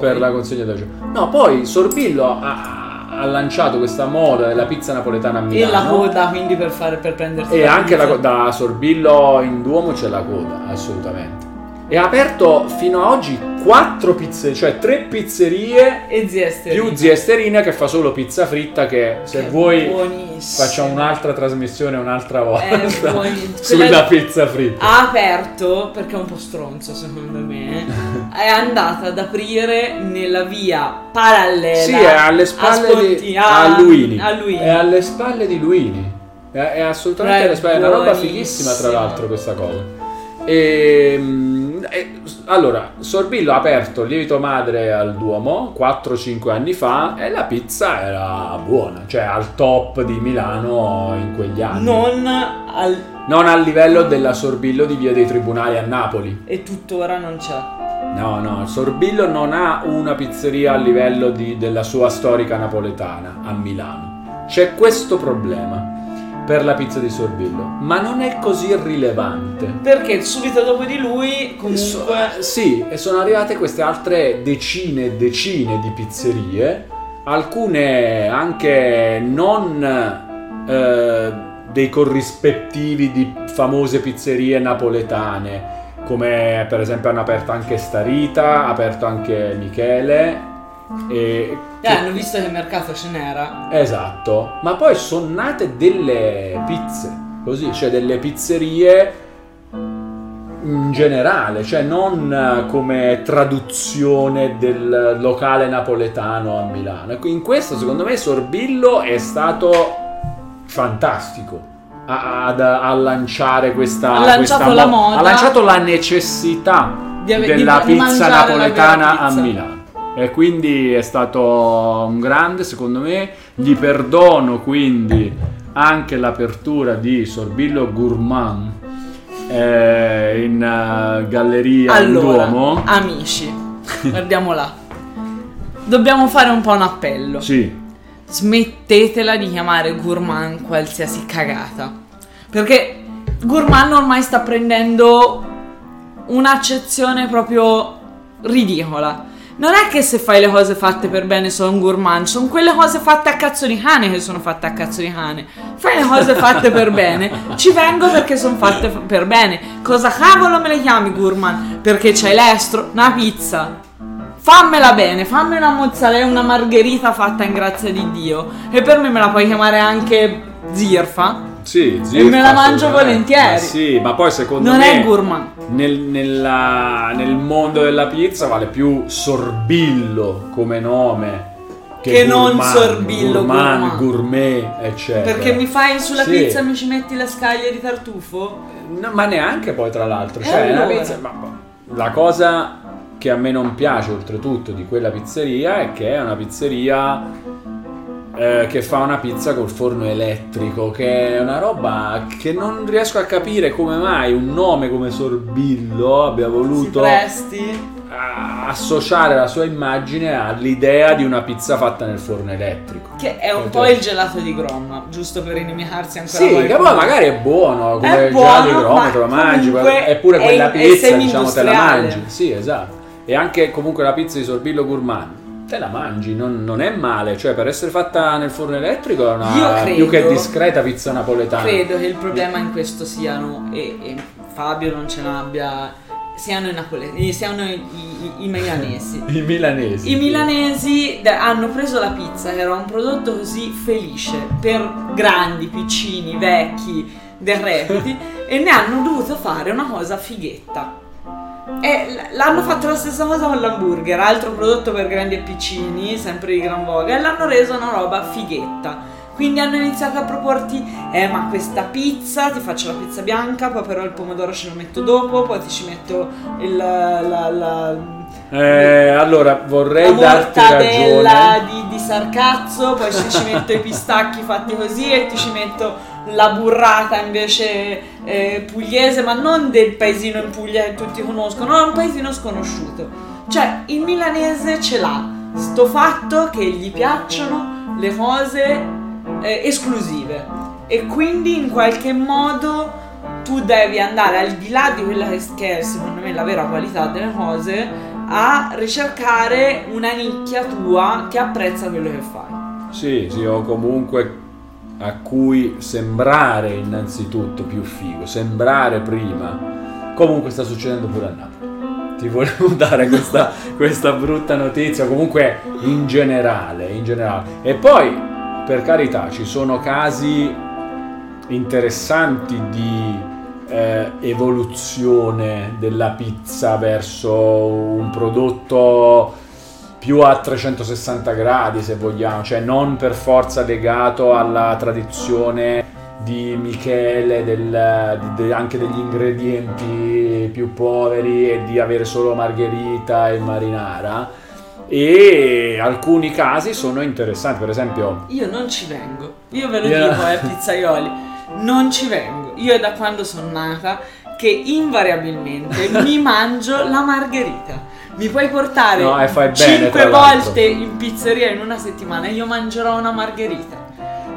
per la consegna da gioco. No, poi Sorbillo ha, ha lanciato questa moda della pizza napoletana a E Milano. la coda quindi per fare per prendersi E la anche la pizza. co- da Sorbillo in Duomo c'è la coda, assolutamente. E ha aperto fino a oggi quattro pizzerie, cioè tre pizzerie E zia Esterina. più zia Esterina che fa solo pizza fritta che se Che vuoi facciamo un'altra trasmissione un'altra volta sulla pizza fritta. Ha aperto, perché è un po' stronzo secondo me, è andata ad aprire nella via parallela. Sì, è alle spalle a di Sponti- a Luini. a Luini. È alle spalle di Luini. È, è assolutamente È alle spalle, è una roba fighissima tra l'altro questa cosa. E, e- allora, Sorbillo ha aperto il lievito madre al Duomo 4-5 anni fa e la pizza era buona, cioè al top di Milano in quegli anni. Non al... Non al livello della Sorbillo di Via dei Tribunali a Napoli. e tuttora non c'è. No, no, Sorbillo non ha una pizzeria a livello di- della sua storica napoletana a Milano. C'è questo problema per la pizza di Sorbillo, ma non è così rilevante. Perché subito dopo di lui comunque... So- sì, e sono arrivate queste altre decine e decine di pizzerie, alcune anche non eh, dei corrispettivi di famose pizzerie napoletane, come per esempio hanno aperto anche Starita, ha aperto anche Michele. E Eh, hanno visto che il mercato ce n'era. Esatto, ma poi sono nate delle pizze, così, cioè delle pizzerie in generale, cioè non eh, come traduzione del locale napoletano a Milano. Ecco, In questo secondo me Sorbillo è stato fantastico a, ad- a lanciare questa, Ha lanciato questa la mo- moda. ha lanciato la necessità Di della di- di pizza la napoletana vera a pizza. Milano. E quindi è stato un grande, secondo me. Gli perdono quindi anche l'apertura di Sorbillo Gourmand eh, in eh, galleria Allora, Duomo. amici, guardiamo là. Dobbiamo fare un po' un appello. Sì, Smettetela di chiamare gourmand qualsiasi cagata. Perché gourmand ormai sta prendendo un'accezione proprio ridicola. Non è che se fai le cose fatte per bene sono un gourmand, sono quelle cose fatte a cazzo di cane che sono fatte a cazzo di cane. Fai le cose fatte per bene, ci vengo perché sono fatte per bene. Cosa cavolo me le chiami gourmand? Perché c'hai l'estro, una pizza. Fammela bene, fammi una mozzarella, una margherita fatta in grazia di Dio. E per me me la puoi chiamare anche zirfa. Sì, E me la mangio volentieri. Ma sì, ma poi secondo Non me è gourmand. nel, nella- nel mondo della pizza vale più Sorbillo come nome Che non sorbillo gourmand, gourmand. gourmet, eccetera. Perché mi fai sulla Sì. pizza mi ci metti le scaglie di tartufo? No, ma neanche poi tra l'altro, cioè la, allora? pizza- ma- la cosa che a me non piace oltretutto di quella pizzeria è che è una pizzeria eh, che fa una pizza col forno elettrico, che è una roba che non riesco a capire come mai un nome come Sorbillo abbia voluto associare la sua immagine all'idea di una pizza fatta nel forno elettrico. Che è un Ok. po' il gelato di Grom, giusto per inimicarsi ancora Sì, che poi magari è buono, come È il buono, gelato di ma te lo mangi, eppure è- quella è pizza diciamo te la mangi. Sì, esatto. E anche comunque la pizza di Sorbillo Gourmand. Te la mangi, non, non è male, cioè per essere fatta nel forno elettrico è una credo- più che discreta pizza napoletana. Credo che il problema in questo siano, e, e Fabio non ce n'abbia, siano i napoletani, siano i, i- i milanesi. I milanesi. I milanesi hanno preso la pizza, che era un prodotto così felice per grandi, piccini, vecchi, decrepiti, e ne hanno dovuto fare una cosa fighetta. E l'hanno fatto la stessa cosa con l'hamburger, altro prodotto per grandi e piccini, sempre di gran voga, e l'hanno reso una roba fighetta. Quindi hanno iniziato a proporti, eh ma questa pizza, ti faccio la pizza bianca, poi però il pomodoro ce lo metto dopo, poi ti ci metto il, la, la- Eh, allora vorrei la darti ragione. di, di sarcazzo, poi ci, ci metto i pistacchi fatti così e ti ci metto la burrata invece eh, pugliese, ma non del paesino in Puglia che tutti conoscono, no, è un paesino sconosciuto. Cioè, il milanese ce l'ha sto fatto che gli piacciono le cose eh, esclusive e quindi in qualche modo tu devi andare al di là di quella che è secondo me la vera qualità delle cose a ricercare una nicchia tua che apprezza quello che fai. Sì, sì, o comunque a cui sembrare innanzitutto più figo, sembrare prima. Comunque sta succedendo pure a Napoli. Ti volevo dare questa, questa brutta notizia, comunque in generale, in generale. E poi, per carità, ci sono casi interessanti di eh, evoluzione della pizza verso un prodotto più a 360 gradi se vogliamo, cioè non per forza legato alla tradizione di Michele, del- de- anche degli ingredienti più poveri e di avere solo margherita e marinara. E alcuni casi sono interessanti, per esempio Io non ci vengo, io ve lo Yeah. dico, eh, pizzaioli, non ci vengo. Io da quando sono nata che invariabilmente mi mangio la margherita. Mi puoi portare No, e fai bene, 5 tra l'altro. volte in pizzeria in una settimana e io mangerò una margherita.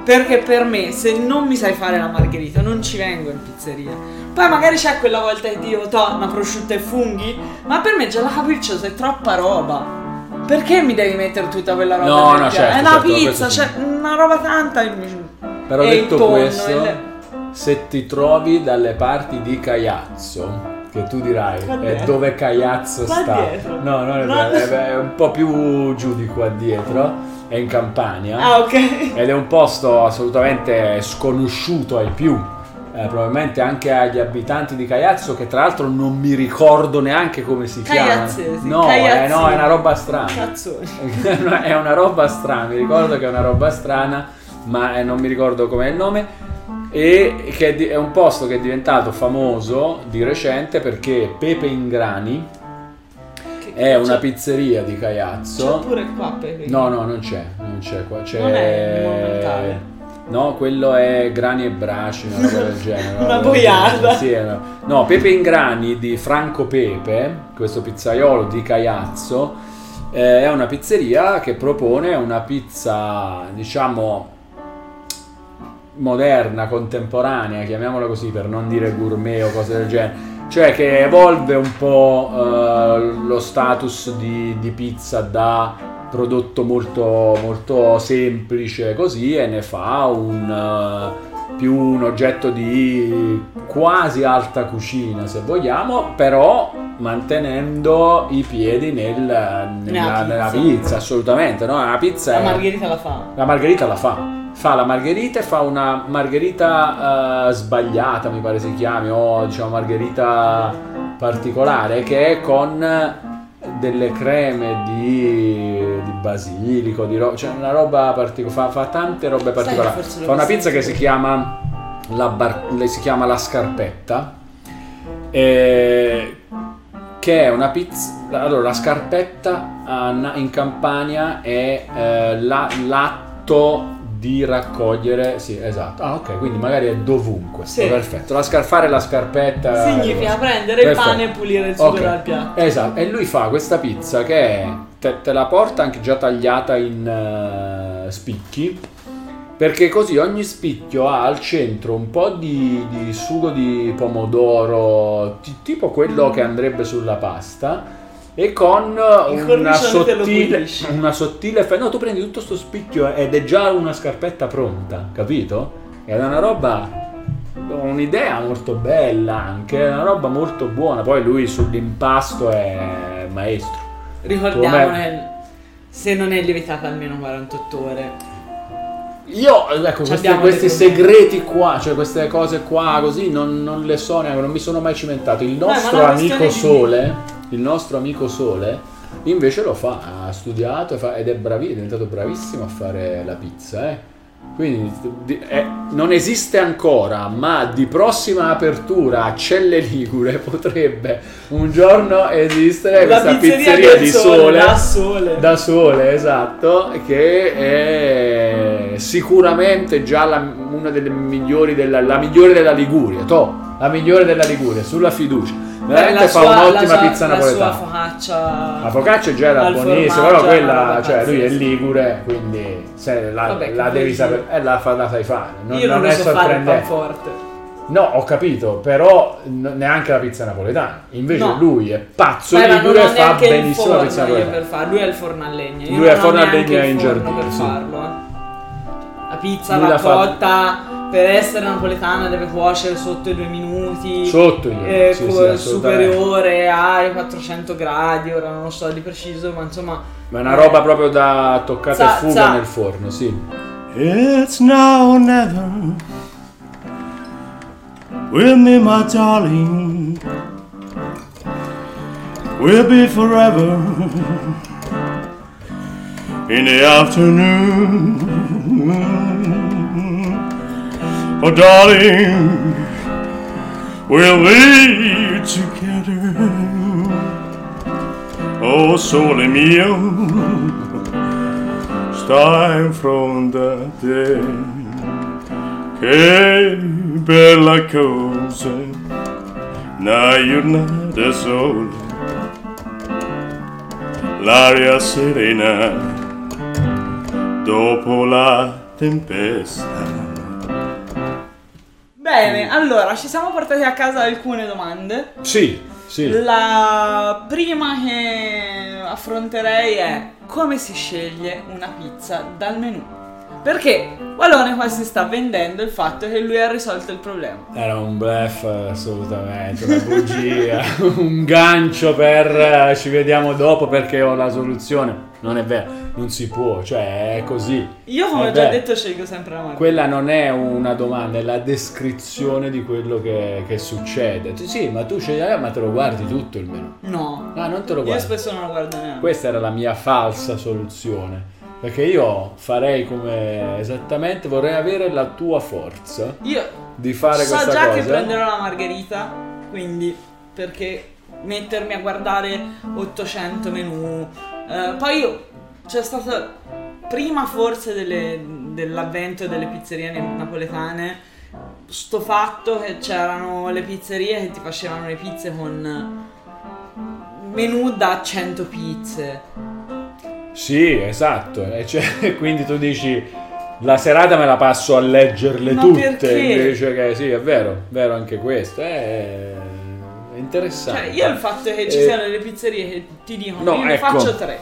Perché per me, se non mi sai fare la margherita, non ci vengo in pizzeria. Poi magari c'è quella volta che dico, to, una prosciutta e funghi, ma per me già la capricciosa è troppa roba. Perché mi devi mettere tutta quella roba? No, no, certo, È una certo, pizza, sì. c'è una roba tanta. Però detto tonno, questo, il- se ti trovi dalle parti di Caiazzo, che tu dirai è dietro. dove Caiazzo Qua sta. dietro. No, non è No. vero, è, un po' più giù di qua dietro, è in Campania. Ah, ok. Ed è un posto assolutamente sconosciuto ai più. eh, probabilmente anche agli abitanti di Caiazzo, che tra l'altro non mi ricordo neanche come si chiama. Caiazzesi, No, è, Caiazzini. no, è una roba strana. Cazzoni. è una roba strana, mi ricordo che è una roba strana, ma eh, non mi ricordo com'è il nome. E che è un posto che è diventato famoso di recente perché Pepe Ingrani Che- è una c'è- pizzeria di C'è Caiazzo. pure qua, Pepe. No, no, non c'è, non c'è qua. C'è... Non è monumentale. No, quello è Grani e Braci, una cosa del genere. Una genere. Sì, una- No, Pepe Ingrani di Franco Pepe, questo pizzaiolo di Caiazzo, eh, è una pizzeria che propone una pizza, diciamo, moderna, contemporanea, chiamiamola così per non dire gourmet o cose del genere. Cioè che evolve un po' eh, lo status di, di pizza da prodotto molto, molto semplice così e ne fa un, eh, più un oggetto di quasi alta cucina se vogliamo, però mantenendo i piedi nel- nella, pizza. nella pizza, assolutamente. No? La pizza La è- margherita la fa. la margherita la fa. Fa la margherita e fa una margherita eh, sbagliata, mi pare si chiami, o diciamo margherita particolare, che è con delle creme di, di basilico, di ro- cioè una roba particolare, fa, fa tante robe particolari. Fa una pizza che si chiama la, bar- si chiama la scarpetta, eh, che è una pizza... Allora, la scarpetta a- in Campania è eh, la- l'atto di raccogliere... Sì, esatto. Ah, ok, quindi magari è dovunque. Sì. Perfetto. La scar- fare la scarpetta... Significa prendere il Perfetto. pane e pulire il sugo Ok. dal piatto. Esatto, e lui fa questa pizza che è, te, te la porta anche già tagliata in eh, spicchi, perché così ogni spicchio ha al centro un po' di, di sugo di pomodoro, ti- tipo quello che andrebbe sulla pasta, e con una sottile, una sottile... fe- No, tu prendi tutto sto spicchio ed è già una scarpetta pronta, capito? Ed è una roba un'idea molto bella anche, è una roba molto buona. Poi lui sull'impasto è maestro. Ricordiamone, se non è lievitata almeno 48 ore. Io, ecco, questi, questi segreti qua, cioè queste cose qua così, non, non le so neanche, non mi sono mai cimentato. Il nostro la amico questione di- Sole, il nostro amico Sole, invece lo fa, ha studiato fa- ed è bravissimo, è diventato bravissimo a fare la pizza, eh. Quindi di- eh, non esiste ancora, ma di prossima apertura a Celle Ligure potrebbe un giorno esistere La questa pizzeria pizzeria di sole, sole da sole. da sole, esatto, che è sicuramente già la- una delle migliori della, la migliore della Liguria, to, la migliore della Liguria, sulla fiducia. Veramente La fa sua- un'ottima la sua- pizza La napoletana. sua focaccia. La focaccia già era buonissima, però quella, cioè lui è ligure, quindi la, Vabbè, la devi sapere, eh, la, fa- la sai fare. Non, Io non, non è so sorprendente. panforte. No, ho capito, però neanche la pizza napoletana. Invece No. lui è pazzo e ho fa benissimo la pizza napoletana. Lui è il forno a legna. Io Lui è il forno a legna in giardino, per sì. farlo. eh. La pizza Lui la fa- cotta per essere napoletana deve cuocere sotto i due minuti. Sotto io, eh, sì, co- sì, superiore ai 400 gradi, ora non lo so di preciso, ma insomma Ma è una roba proprio da toccata Za- e fuga za. nel forno, sì. It's now or never. With me, my darling. We'll be forever. In the afternoon. Oh, darling. We'll be together. Oh, sole mio. Stai day Che bella cosa Una giornata sola L'aria serena Dopo la tempesta Bene, allora ci siamo portati a casa alcune domande. Sì, sì. La prima che affronterei è come si sceglie una pizza dal menù? Perché Wallone qua si sta vendendo il fatto che lui ha risolto il problema. Era un bluff assolutamente, una bugia, un gancio per eh, ci vediamo dopo perché ho la soluzione. Non è vero, non si può, cioè è così. Io come ho già detto scelgo sempre la marca. Quella non è una domanda, è la descrizione di quello che, che succede. Sì, ma tu scegli, eh, ma te lo guardi tutto il menù. No, No, non te lo io guardi. spesso non lo guardo neanche. Questa era la mia falsa soluzione. Perché io farei come esattamente, vorrei avere la tua forza Io di fare so questa già cosa. che prenderò la margherita, quindi perché mettermi a guardare 800 menù. Eh, poi io- c'è stata prima forse delle- dell'avvento delle pizzerie ne- napoletane sto fatto che c'erano le pizzerie che ti facevano le pizze con menù da 100 pizze. Sì, esatto. E cioè, quindi tu dici la serata me la passo a leggerle Ma tutte perché? invece che sì, è vero, vero anche questo. È è interessante. Cioè, io il fatto che ci Eh, siano delle pizzerie che ti dicono no, io ne ecco. faccio tre.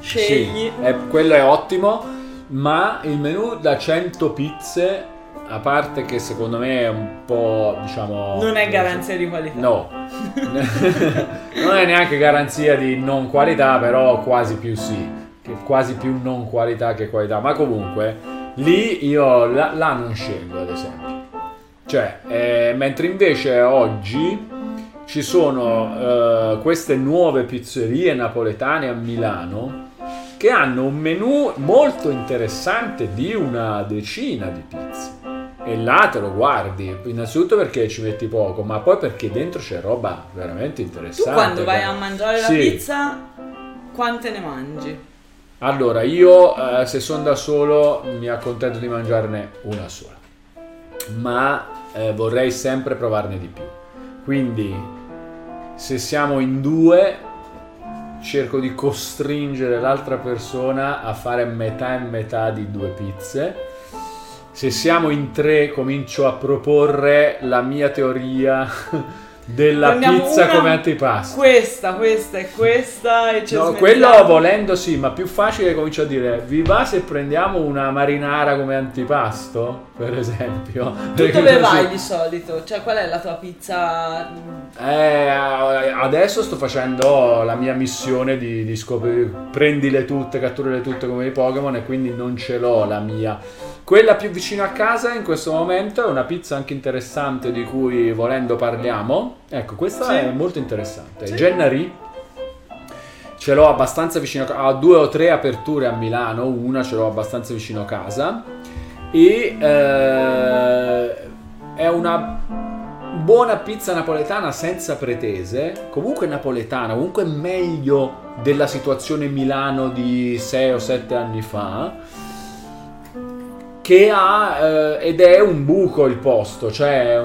Scegli. Sì, è- quello è ottimo, ma il menù da 100 pizze, a parte che secondo me è un po', diciamo... Non è garanzia di qualità. No, non è neanche garanzia di non qualità, però quasi più sì, che quasi più non qualità che qualità, ma comunque lì io là, là non scelgo ad esempio. Cioè, eh, mentre invece oggi ci sono eh, queste nuove pizzerie napoletane a Milano che hanno un menù molto interessante di una decina di pizze. E là te lo guardi, innanzitutto perché ci metti poco, ma poi perché dentro c'è roba veramente Tu interessante. quando vai a mangiare la Sì. pizza, quante ne mangi? Allora, io eh, se sono da solo mi accontento di mangiarne una sola, ma eh, vorrei sempre provarne di più. Quindi, se siamo in due, cerco di costringere l'altra persona a fare metà e metà di due pizze. Se siamo in tre, comincio a proporre la mia teoria della Prendiamo pizza una- come antipasto. Questa, questa e questa e ci No, quello volendo sì, ma più facile comincio a dire vi va se prendiamo una marinara come antipasto, per esempio. Tu dove vai di solito? Cioè, qual è la tua pizza? Eh, adesso sto facendo la mia missione di, di scoprire, prendile tutte, catturale tutte come i Pokémon e quindi non ce l'ho la mia. Quella più vicino a casa in questo momento è una pizza anche interessante di cui volendo parliamo. Ecco, questa Sì. è molto interessante. Sì. Gennari. Ce l'ho abbastanza vicino a casa. Ha due o tre aperture a Milano, una ce l'ho abbastanza vicino a casa. E eh, è una buona pizza napoletana senza pretese. Comunque napoletana, comunque meglio della situazione Milano di 6 o 7 anni fa che ha eh, ed è un buco il posto, cioè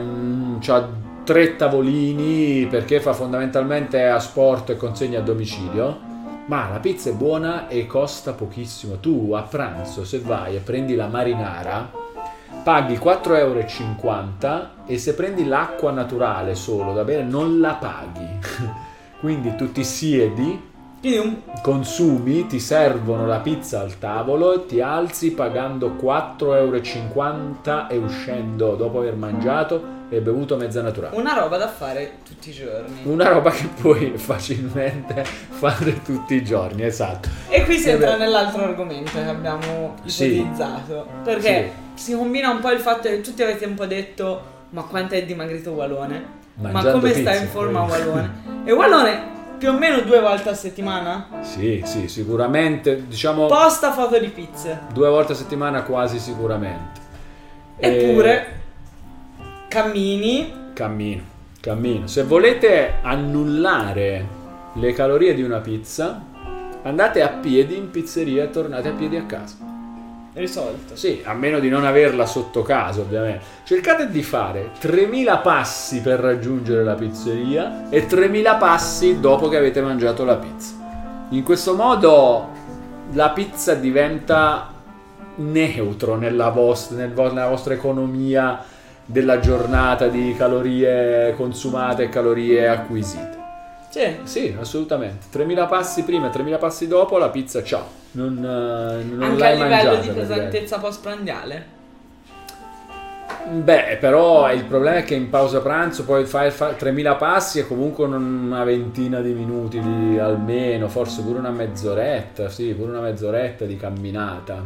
c'ha tre tavolini perché fa fondamentalmente asporto e consegna a domicilio. Ma la pizza è buona e costa pochissimo. Tu a pranzo, se vai e prendi la marinara, paghi 4,50 euro e se prendi l'acqua naturale solo da bere non la paghi. Quindi tu ti siedi, Quindi un... consumi, ti servono la pizza al tavolo e ti alzi pagando 4,50 euro e uscendo dopo aver mangiato e bevuto mezza naturale. una roba da fare tutti i giorni. Una roba che puoi facilmente fare tutti i giorni, esatto. E qui si entra beh. nell'altro argomento che abbiamo Sì. ipotizzato. Perché si combina un po' il fatto che tutti avete un po' detto: Ma quanto è dimagrito Walone? Ma Mangiando come sta pizza, in forma. Walone? E Walone più o meno due volte a settimana Sì, sì, sicuramente, diciamo posta foto di pizze. due volte a settimana quasi sicuramente. Eppure cammini. E cammino, cammino. Se volete annullare le calorie di una pizza, andate a piedi in pizzeria e tornate a piedi a casa. Risolto. Sì, a meno di non averla sotto casa, ovviamente. Cercate di fare 3000 passi per raggiungere la pizzeria e 3000 passi dopo che avete mangiato la pizza. In questo modo la pizza diventa neutro nella, vos- nel vo- nella vostra economia della giornata di calorie consumate e calorie acquisite. Sì. Sì, assolutamente. 3000 passi prima e 3000 passi dopo, la pizza ciao. Non, eh, non Anche a livello mangiata. di pesantezza postprandiale. Beh, però il problema è che in pausa pranzo poi fai, fai 3000 passi e comunque un- una ventina di minuti di- almeno, forse pure una mezz'oretta, sì, pure una mezz'oretta di camminata.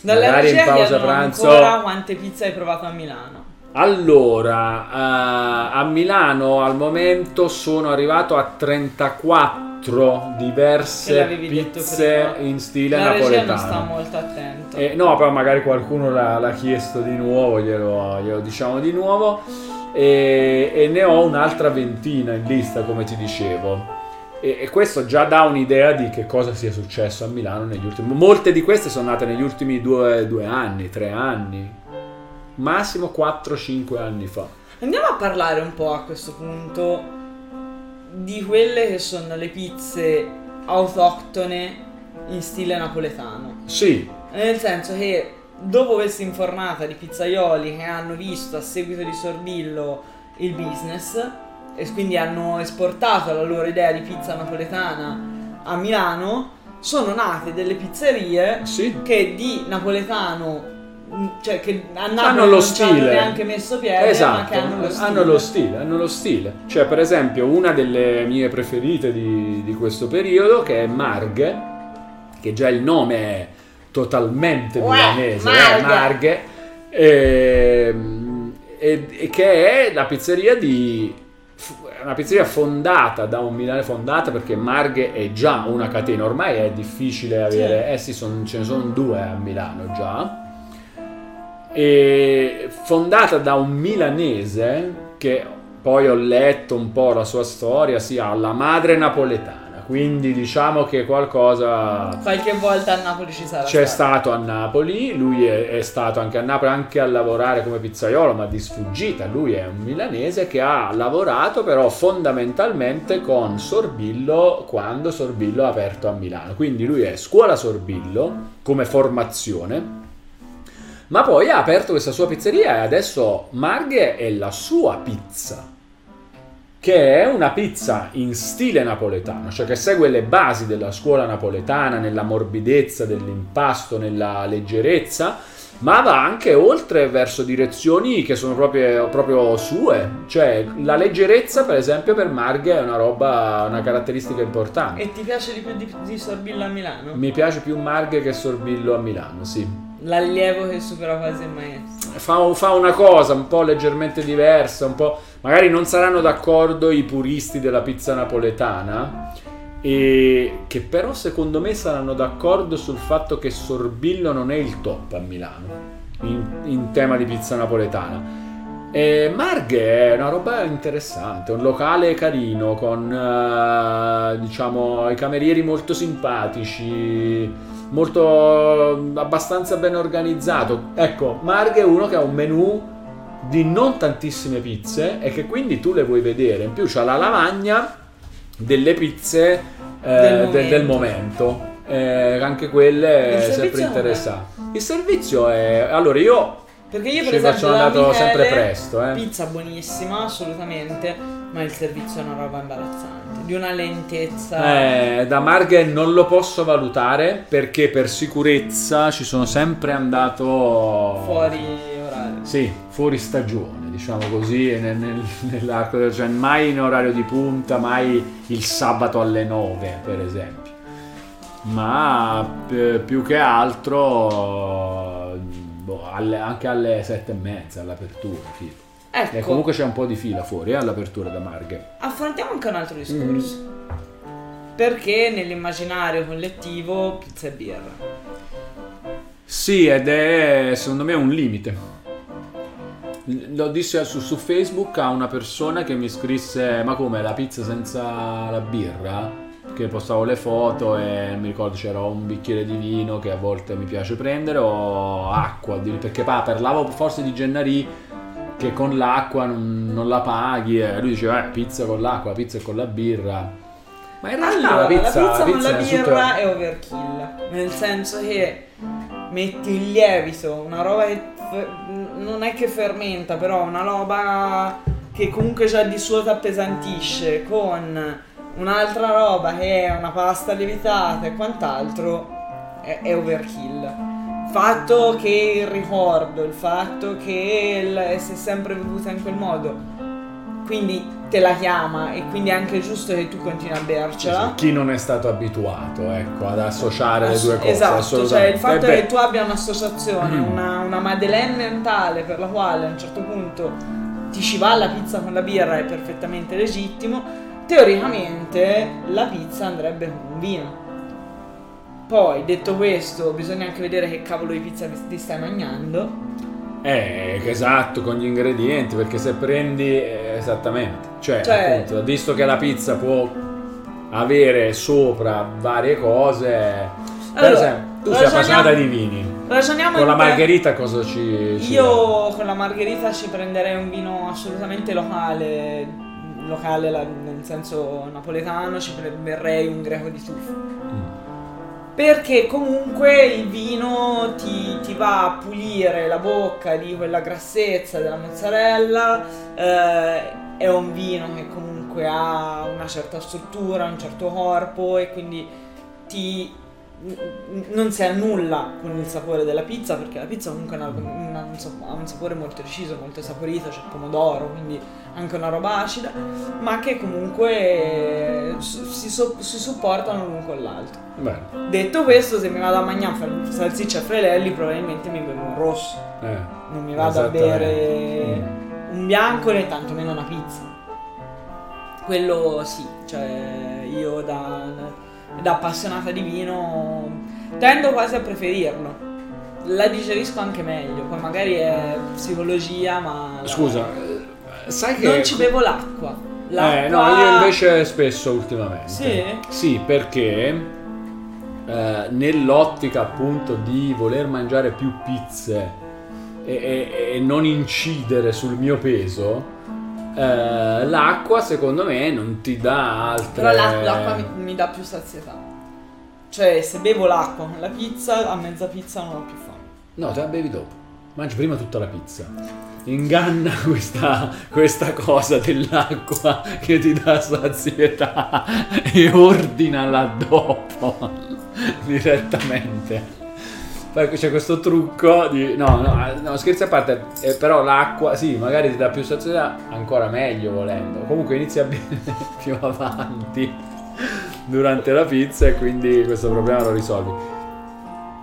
Dalle Magari in pausa pranzo- ancora quante pizze hai provato a Milano. Allora, eh, a Milano al momento sono arrivato a 34 Che diverse pizze in stile La napoletano. sta molto attento. Eh, no, però magari qualcuno l'ha, l'ha chiesto di nuovo, glielo, glielo diciamo di nuovo. E, e ne ho un'altra ventina in lista, come ti dicevo. E, e questo già dà un'idea di che cosa sia successo a Milano negli ultimi. Molte di queste sono nate negli ultimi due, due anni, tre anni, massimo 4-5 anni fa. Andiamo a parlare un po' a questo punto di quelle che sono le pizze autoctone in stile napoletano. Sì, Nel senso che dopo questa infornata di pizzaioli che hanno visto a seguito di Sorbillo il business e quindi hanno esportato la loro idea di pizza napoletana a Milano, sono nate delle pizzerie sì. che di napoletano cioè che a Napoli Hanno lo non stile. neanche messo piede Esatto, che hanno lo stile, hanno lo stile, hanno lo stile. Cioè, per esempio, una delle mie preferite di, di questo periodo, che è Marghe, che già il nome è totalmente Uè, milanese, Marghe. eh, Marghe, ehm, e, e che è la pizzeria di una pizzeria fondata da un Milano fondata perché Marghe è già una catena, ormai è difficile avere, eh sì, son- ce ne sono due a Milano già, e fondata da un milanese che poi ho letto un po' la sua storia, si ha la madre napoletana, quindi diciamo che qualcosa Qualche volta a Napoli ci sarà. c'è stato. stato a Napoli, lui è, è stato anche a Napoli anche a lavorare come pizzaiolo, ma di sfuggita. Lui è un milanese che ha lavorato però fondamentalmente con Sorbillo quando Sorbillo ha aperto a Milano. Quindi lui è scuola Sorbillo come formazione. Ma poi ha aperto questa sua pizzeria e adesso Marghe è la sua pizza che è una pizza in stile napoletano, cioè che segue le basi della scuola napoletana nella morbidezza dell'impasto, nella leggerezza, ma va anche oltre verso direzioni che sono proprio, proprio sue. Cioè la leggerezza, per esempio, per Marghe è una roba, una caratteristica importante. E ti piace di più di, di Sorbillo a Milano? Mi piace più Marghe che Sorbillo a Milano, sì. L'allievo che supera quasi il maestro. Fa, fa una cosa un po' leggermente diversa, un po'... Magari non saranno d'accordo i puristi della pizza napoletana, e che però secondo me saranno d'accordo sul fatto che Sorbillo non è il top a Milano in, in tema di pizza napoletana. E Marghe è una roba interessante, un locale carino con eh, diciamo i camerieri molto simpatici, molto abbastanza ben organizzato. Ecco, Marghe è uno che ha un menù di non tantissime pizze e che quindi tu le vuoi vedere. In più c'ha la lavagna delle pizze eh, Del del, del momento. momento. Eh, anche quelle sempre interessanti. Il servizio è allora io Perché io per Ci esempio sono da andato Michele, sempre presto, eh. Pizza buonissima, assolutamente, ma il servizio è una roba imbarazzante, di una lentezza. Eh, da Marghe non lo posso valutare perché per sicurezza ci sono sempre andato fuori orario. Sì, fuori stagione, diciamo così, nel- nel- nell'arco del cioè mai in orario di punta, mai il sabato alle 9, per esempio. Ma p- più che altro boh, alle- anche alle 7 e mezza all'apertura. tipo. Ecco, E comunque c'è un po' di fila fuori eh, all'apertura da Marghe. affrontiamo anche un altro discorso. Mm. Perché nell'immaginario collettivo pizza e birra. Sì, ed è secondo me un limite. Lo dissi su, su Facebook a una persona che mi scrisse: Ma come la pizza senza la birra? Che postavo le foto e mi ricordo c'era un bicchiere di vino che a volte mi piace prendere o acqua, perché pa, parlavo forse di Gennari che con l'acqua non, non la paghi e lui diceva eh, pizza con l'acqua, pizza con la birra. Ma in realtà Allora, la pizza, la pizza con la birra super- è overkill. Nel senso che metti il lievito, una roba che f- non è che fermenta, però una roba che comunque già di suo ti appesantisce con un'altra roba che è una pasta lievitata e quant'altro è, è overkill. Il fatto che il ricordo, il fatto che il- si è sempre bevuta in quel modo, quindi te la chiama e quindi è anche giusto che tu continui a bercela. Chi non è stato abituato ecco, ad associare le Ass- due cose? Esatto, cioè il fatto Eh che tu abbia un'associazione, Mm. una, una madeleine mentale per la quale a un certo punto ti ci va la pizza con la birra è perfettamente legittimo, teoricamente la pizza andrebbe con un vino. Poi, detto questo, bisogna anche vedere che cavolo di pizza ti stai mangiando. Eh, esatto, con gli ingredienti, perché se prendi eh, esattamente, cioè, Cioè- appunto, visto che la pizza può avere sopra varie cose, per Allora, esempio, tu sei appassionata di vini, Ragioniamo con la margherita cosa ci... ci Io con la margherita ci prenderei un vino assolutamente locale, locale nel senso napoletano, ci pre- berrei un greco di tufo. Mm. Perché comunque il vino ti, ti va a pulire la bocca di quella grassezza della mozzarella, eh, è un vino che comunque ha una certa struttura, un certo corpo e quindi ti, non si annulla con il sapore della pizza perché la pizza comunque ha, un un sapore molto deciso, molto saporito, c'è il pomodoro, quindi anche una roba acida, ma che comunque si, so- si supportano l'uno con l'altro. Bene, Detto questo, se mi vado a mangiare salsiccia e frelelli, probabilmente mi bevo un rosso. eh, Non mi vado a bere Mm. un bianco né tantomeno una pizza. quello sì, cioè io da, da appassionata di vino tendo quasi a preferirlo. La digerisco anche meglio, poi magari è psicologia, ma... la- Scusa, eh, sai che... Non ci bevo l'acqua. L'acqua... Eh, no, io invece spesso ultimamente. Sì? Sì, perché eh, nell'ottica appunto di voler mangiare più pizze e, e- e non incidere sul mio peso, eh, l'acqua secondo me non ti dà altre... Però la- l'acqua mi, mi dà più sazietà. Cioè, se bevo l'acqua con la pizza, a mezza pizza non ho più fame. No, te la bevi dopo. Mangi prima tutta la pizza. Inganna questa, questa cosa dell'acqua che ti dà sazietà e ordinala dopo direttamente. C'è questo trucco di... No, no, no scherzi a parte, eh, però l'acqua, sì, magari ti dà più sazietà, ancora meglio volendo. Comunque inizia a bere più avanti durante la pizza e quindi questo problema lo risolvi.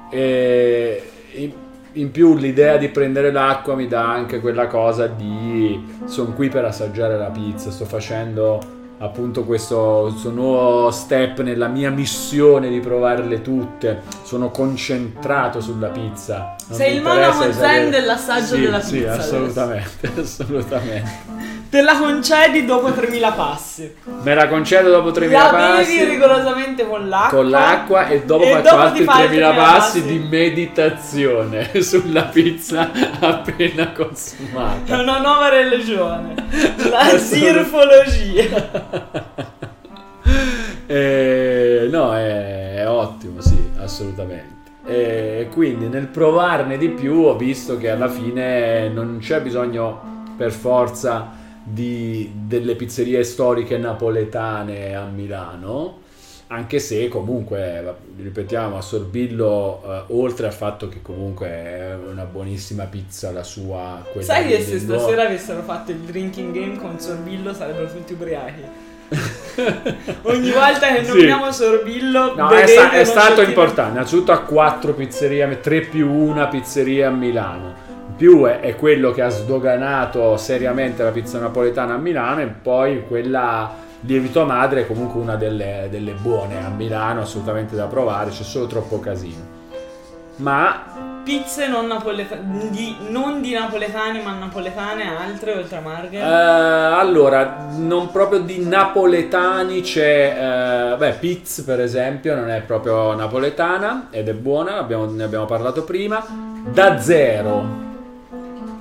E in, in più l'idea di prendere l'acqua mi dà anche quella cosa di sono qui per assaggiare la pizza, sto facendo appunto questo, questo nuovo step nella mia missione di provarle tutte, sono concentrato sulla pizza. Non Sei il interessa zen sapere- dell'assaggio Sì, della Sì, pizza adesso. assolutamente, assolutamente. Te la concedi dopo 3000 passi. Me la concedo dopo 3000 La passi. bevi rigorosamente con l'acqua. con l'acqua e dopo E faccio dopo altri fai 3000 3000 passi passi. di meditazione sulla pizza appena consumata. È una nuova religione. La sirfologia. Eh, no, è, è ottimo, sì, assolutamente. E quindi nel provarne di più ho visto che alla fine non c'è bisogno per forza di, delle pizzerie storiche napoletane a Milano. Anche se comunque, ripetiamo, a Sorbillo, eh, oltre al fatto che comunque è una buonissima pizza la sua... Sai che se del stasera avessero fatto il drinking game con Sorbillo sarebbero tutti ubriachi. Ogni volta che Sì. nominiamo Sorbillo, No, è, sta- è stato importante. Innanzitutto ha quattro pizzerie, 3 più una pizzeria a Milano. Più è, è quello che ha sdoganato seriamente la pizza napoletana a Milano e poi quella lievito madre è comunque una delle, delle buone a Milano, assolutamente da provare, c'è solo troppo casino. Ma Pizze non, napoleta- di, non di napoletani, ma napoletane altre oltre a eh, Marghe. allora, non proprio di napoletani c'è, eh, beh, Piz per esempio non è proprio napoletana ed è buona, ne abbiamo parlato prima. Da zero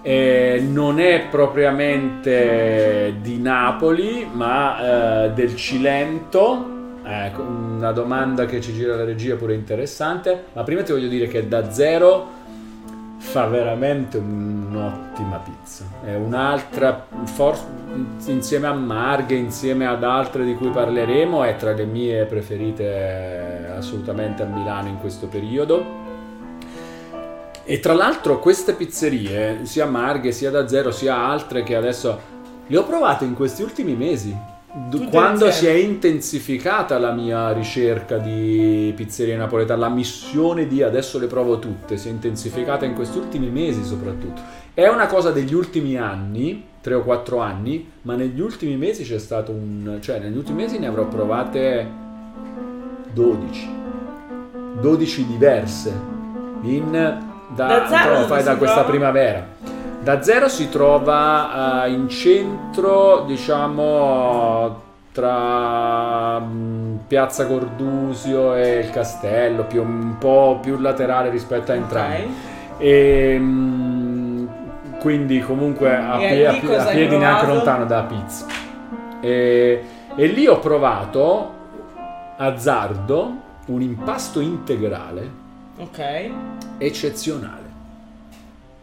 eh, non è propriamente di Napoli, ma eh, del Cilento. Ecco, una domanda che ci gira la regia pure interessante. Ma prima ti voglio dire che da zero fa veramente un'ottima pizza. È un'altra, forse insieme a Marghe, insieme ad altre di cui parleremo, è tra le mie preferite eh, assolutamente a Milano in questo periodo. E tra l'altro queste pizzerie, sia Marghe, sia da zero, sia altre che adesso le ho provate in questi ultimi mesi. Tutte Quando si è intensificata la mia ricerca di pizzerie napoletane, la missione di adesso le provo tutte, si è intensificata in questi ultimi mesi soprattutto. È una cosa degli ultimi anni, 3 o 4 anni, ma negli ultimi mesi c'è stato un... cioè negli ultimi mesi ne avrò provate 12. 12 diverse. In, da, Da zero si da questa trova? primavera. Da zero si trova eh, in centro, diciamo, tra mm, Piazza Cordusio e il castello, più, un po' più laterale rispetto a entrambi. Ok. E, mm, quindi comunque a, pie- a pie- a piedi neanche lontano da Pizza. E, e lì ho provato azzardo un impasto integrale Ok. eccezionale.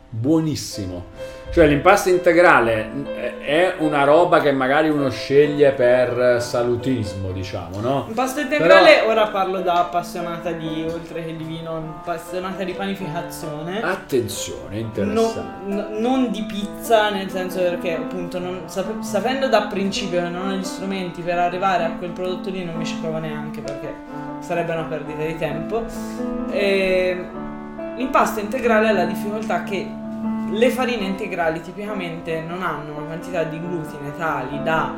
Buonissimo. Cioè l'impasto integrale eh, è una roba che magari uno sceglie per salutismo, diciamo, no? In pasta integrale, ora parlo da appassionata di, oltre che di vino, appassionata di panificazione. Attenzione, No- interessante. no- non di pizza, nel senso perché appunto non- sap- sapendo da principio che non ho gli strumenti per arrivare a quel prodotto lì non mi ci provo neanche perché sarebbe una perdita di tempo. E l'impasto integrale ha la difficoltà che le farine integrali tipicamente non hanno una quantità di glutine tali da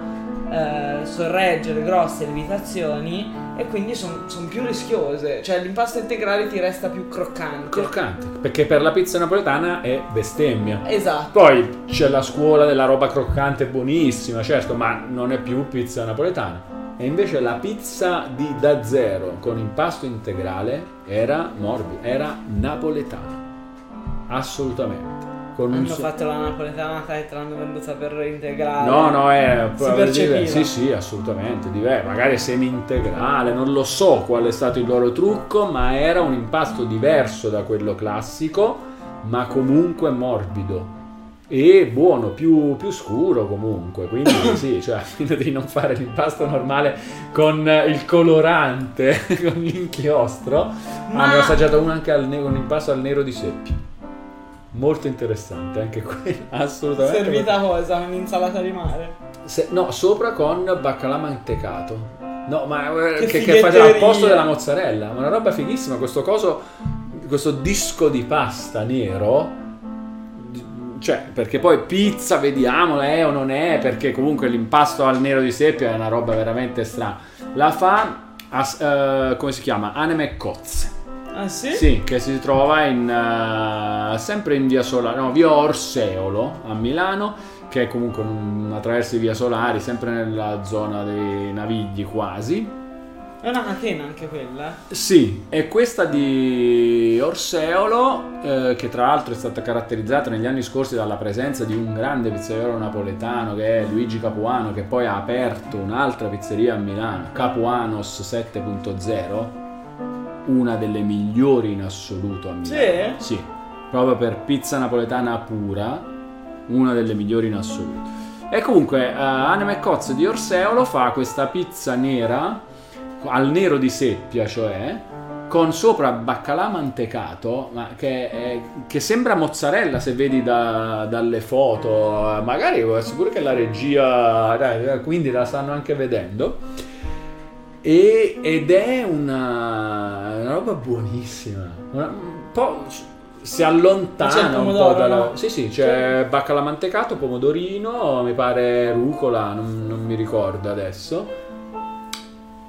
eh, sorreggere grosse lievitazioni e quindi sono più rischiose. Cioè l'impasto integrale ti resta più croccante. Croccante, perché per la pizza napoletana è bestemmia. Esatto. Poi c'è la scuola della roba croccante buonissima, certo, ma non è più pizza napoletana. E invece la pizza di da zero con impasto integrale era morbida, era napoletana. Assolutamente. Con Hanno so- fatto la napoletana e te l'hanno venduta per integrale. No, no, è Si percepiva. diver- Sì, sì, assolutamente diverso. Magari semi-integrale, non lo so qual è stato il loro trucco, ma era un impasto diverso da quello classico, ma comunque morbido. E buono, più, più scuro comunque, quindi sì, cioè di non fare l'impasto normale con il colorante, con l'inchiostro, Ma- hanno assaggiato uno anche al ne- con l'impasto al nero di seppia. Molto interessante anche quello, assolutamente. Servita cosa? Un'insalata di mare. Se- no, sopra con baccalà mantecato. No, ma eh, Che che, che faceva al posto della mozzarella. Ma una roba fighissima. Questo coso, questo disco di pasta nero. Di- Cioè, perché poi pizza, vediamo, è o non è, perché comunque l'impasto al nero di seppia è una roba veramente strana. La fa, as- eh, come si chiama? Anime Cozze. Ah sì? Sì, che si trova in, eh, sempre in via Solari, no, via Orseolo a Milano, che è comunque un- attraverso i via Solari, sempre nella zona dei Navigli quasi. È una catena anche quella. Sì, e questa di Orseolo, eh, che tra l'altro è stata caratterizzata negli anni scorsi dalla presenza di un grande pizzaiolo napoletano che è Luigi Capuano, che poi ha aperto un'altra pizzeria a Milano, Capuanos 7.0, una delle migliori in assoluto a Milano. Sì? Sì, proprio per pizza napoletana pura, una delle migliori in assoluto. E comunque, uh, Anime Cozzo di Orseolo fa questa pizza nera, al nero di seppia, cioè, con sopra baccalà mantecato, ma che, è- che sembra mozzarella se vedi da- dalle foto. Magari essere pure che la regia, dai, quindi la stanno anche vedendo. E- ed è una, una roba buonissima. Una- un po' si allontana un po' dalla. no? Sì, sì, c'è baccalà mantecato, pomodorino, mi pare rucola, non, non mi ricordo adesso.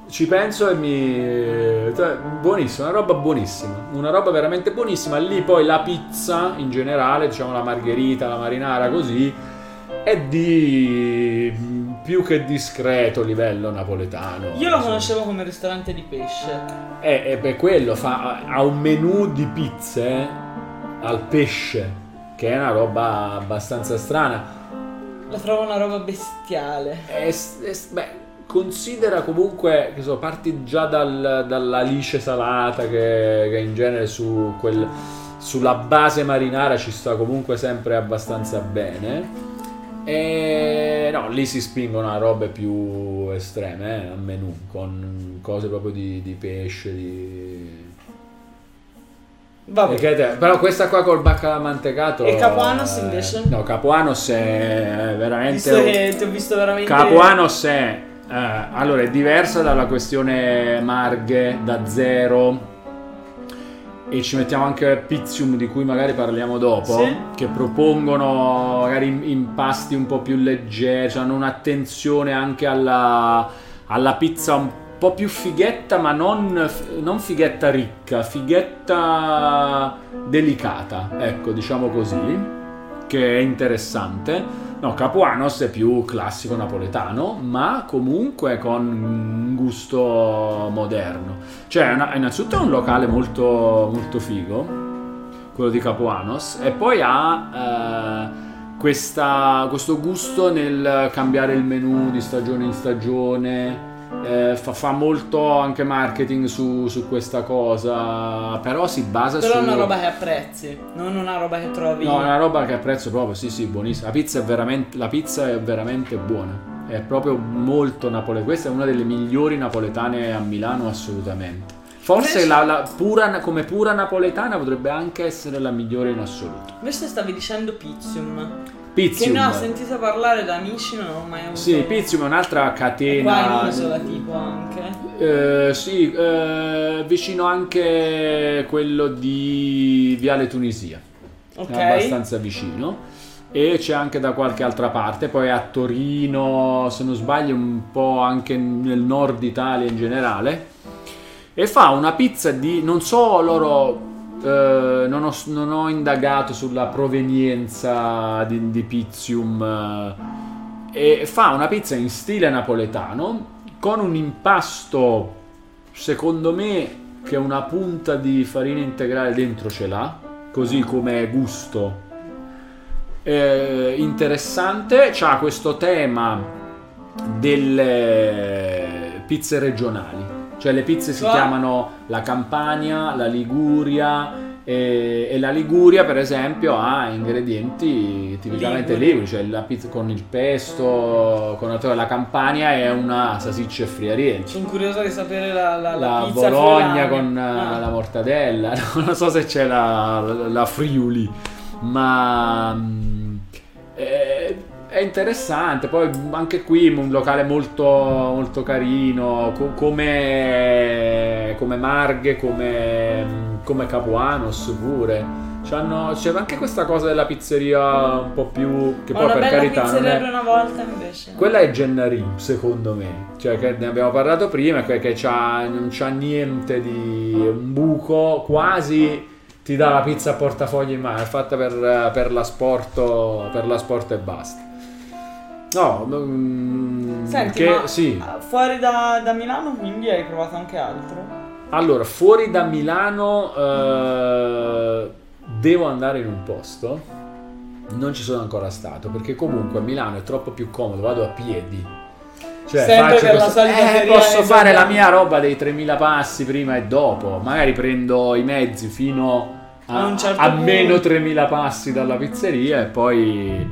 Ci penso e mi. buonissima, una roba buonissima. Una roba veramente buonissima. Lì poi la pizza in generale, diciamo la margherita, la marinara, così, è di più che discreto livello napoletano. Io lo conoscevo come ristorante di pesce. E, e per quello fa, ha un menù di pizze al pesce, che è una roba abbastanza strana. La trovo una roba bestiale. È- è- beh, considera comunque che so, parti già dal- dall'alice salata che, che in genere su quel- sulla base marinara ci sta comunque sempre abbastanza bene. E no, lì si spingono a robe più estreme eh, a menù, con cose proprio di, di pesce, di... Vabbè. Te- però questa qua col baccalà mantecato E Capuanos eh, invece? No, Capuanos è veramente Visto che ti ho visto veramente. Capuanos è eh, allora è diversa dalla questione Marghe da zero e ci mettiamo anche Pizzium di cui magari parliamo dopo Sì. che propongono magari im- impasti un po' più leggeri cioè hanno un'attenzione anche alla, alla pizza un po' più fighetta ma non, non fighetta ricca fighetta delicata ecco diciamo così che è interessante No, Capuanos è più classico napoletano, ma comunque con un gusto moderno. Cioè, una- innanzitutto è un locale molto, molto figo, quello di Capuanos, e poi ha eh, questa- questo gusto nel cambiare il menù di stagione in stagione. Eh, fa, fa molto anche marketing su, su questa cosa, però si basa Però su è una roba che apprezzi, non una roba che trovi. No, è una roba che apprezzo proprio, sì, sì, buonissima. La pizza è veramente, la pizza è veramente buona. È proprio molto napoletana. Questa è una delle migliori napoletane a Milano, assolutamente. Forse Invece- la, la pura, come pura napoletana potrebbe anche essere la migliore in assoluto. Invece stavi dicendo Pizzium. Pizzium. Che ne ho sentito parlare da amici, non ho mai avuto. Sì, Pizzium è un'altra È qua catena. in isola tipo anche. Eh, sì, eh, vicino anche quello di Viale Tunisia. Ok. è abbastanza vicino. E c'è anche da qualche altra parte, poi a Torino, se non sbaglio, un po' anche nel nord Italia in generale. E fa una pizza di, non so loro, eh, non, ho, non ho indagato sulla provenienza di, di Pizzium, eh, e fa una pizza in stile napoletano con un impasto, secondo me, che una punta di farina integrale dentro ce l'ha, così come gusto eh, interessante. C'ha questo tema delle pizze regionali. Cioè le pizze si Cioè? chiamano la Campania, la Liguria e, e la Liguria per esempio ha ingredienti tipicamente Liguri. liguri, cioè la pizza con il pesto, con la, la Campania è una salsiccia e friarienza Sono curiosa di sapere la, la, la la Bologna friulana. con eh, Ah. la mortadella, non so se c'è la, la Friuli, ma mm, è, interessante. Poi anche qui un locale molto, molto carino, co- come, come Marghe, come, come Capuanos pure. C'hanno- c'è anche questa cosa della pizzeria un po' più che Ma poi per carità pizzeria è, per una volta invece. quella è Gennari, secondo me. Cioè, che ne abbiamo parlato prima, che, che c'ha- non c'ha niente di un buco, quasi ti dà la pizza a portafoglio in mano, è fatta per, per l'asporto, per l'asporto e basta. No, mm, Senti, che, ma sì. fuori da, da Milano quindi hai provato anche altro? Allora, fuori da Milano eh, devo andare in un posto. Non ci sono ancora stato perché comunque a Milano è troppo più comodo, vado a piedi. Cioè, Sempre faccio per la solita eh, posso fare la mia roba dei 3000 passi prima e dopo. Magari prendo i mezzi fino a, A certo a meno 3000 passi dalla pizzeria e poi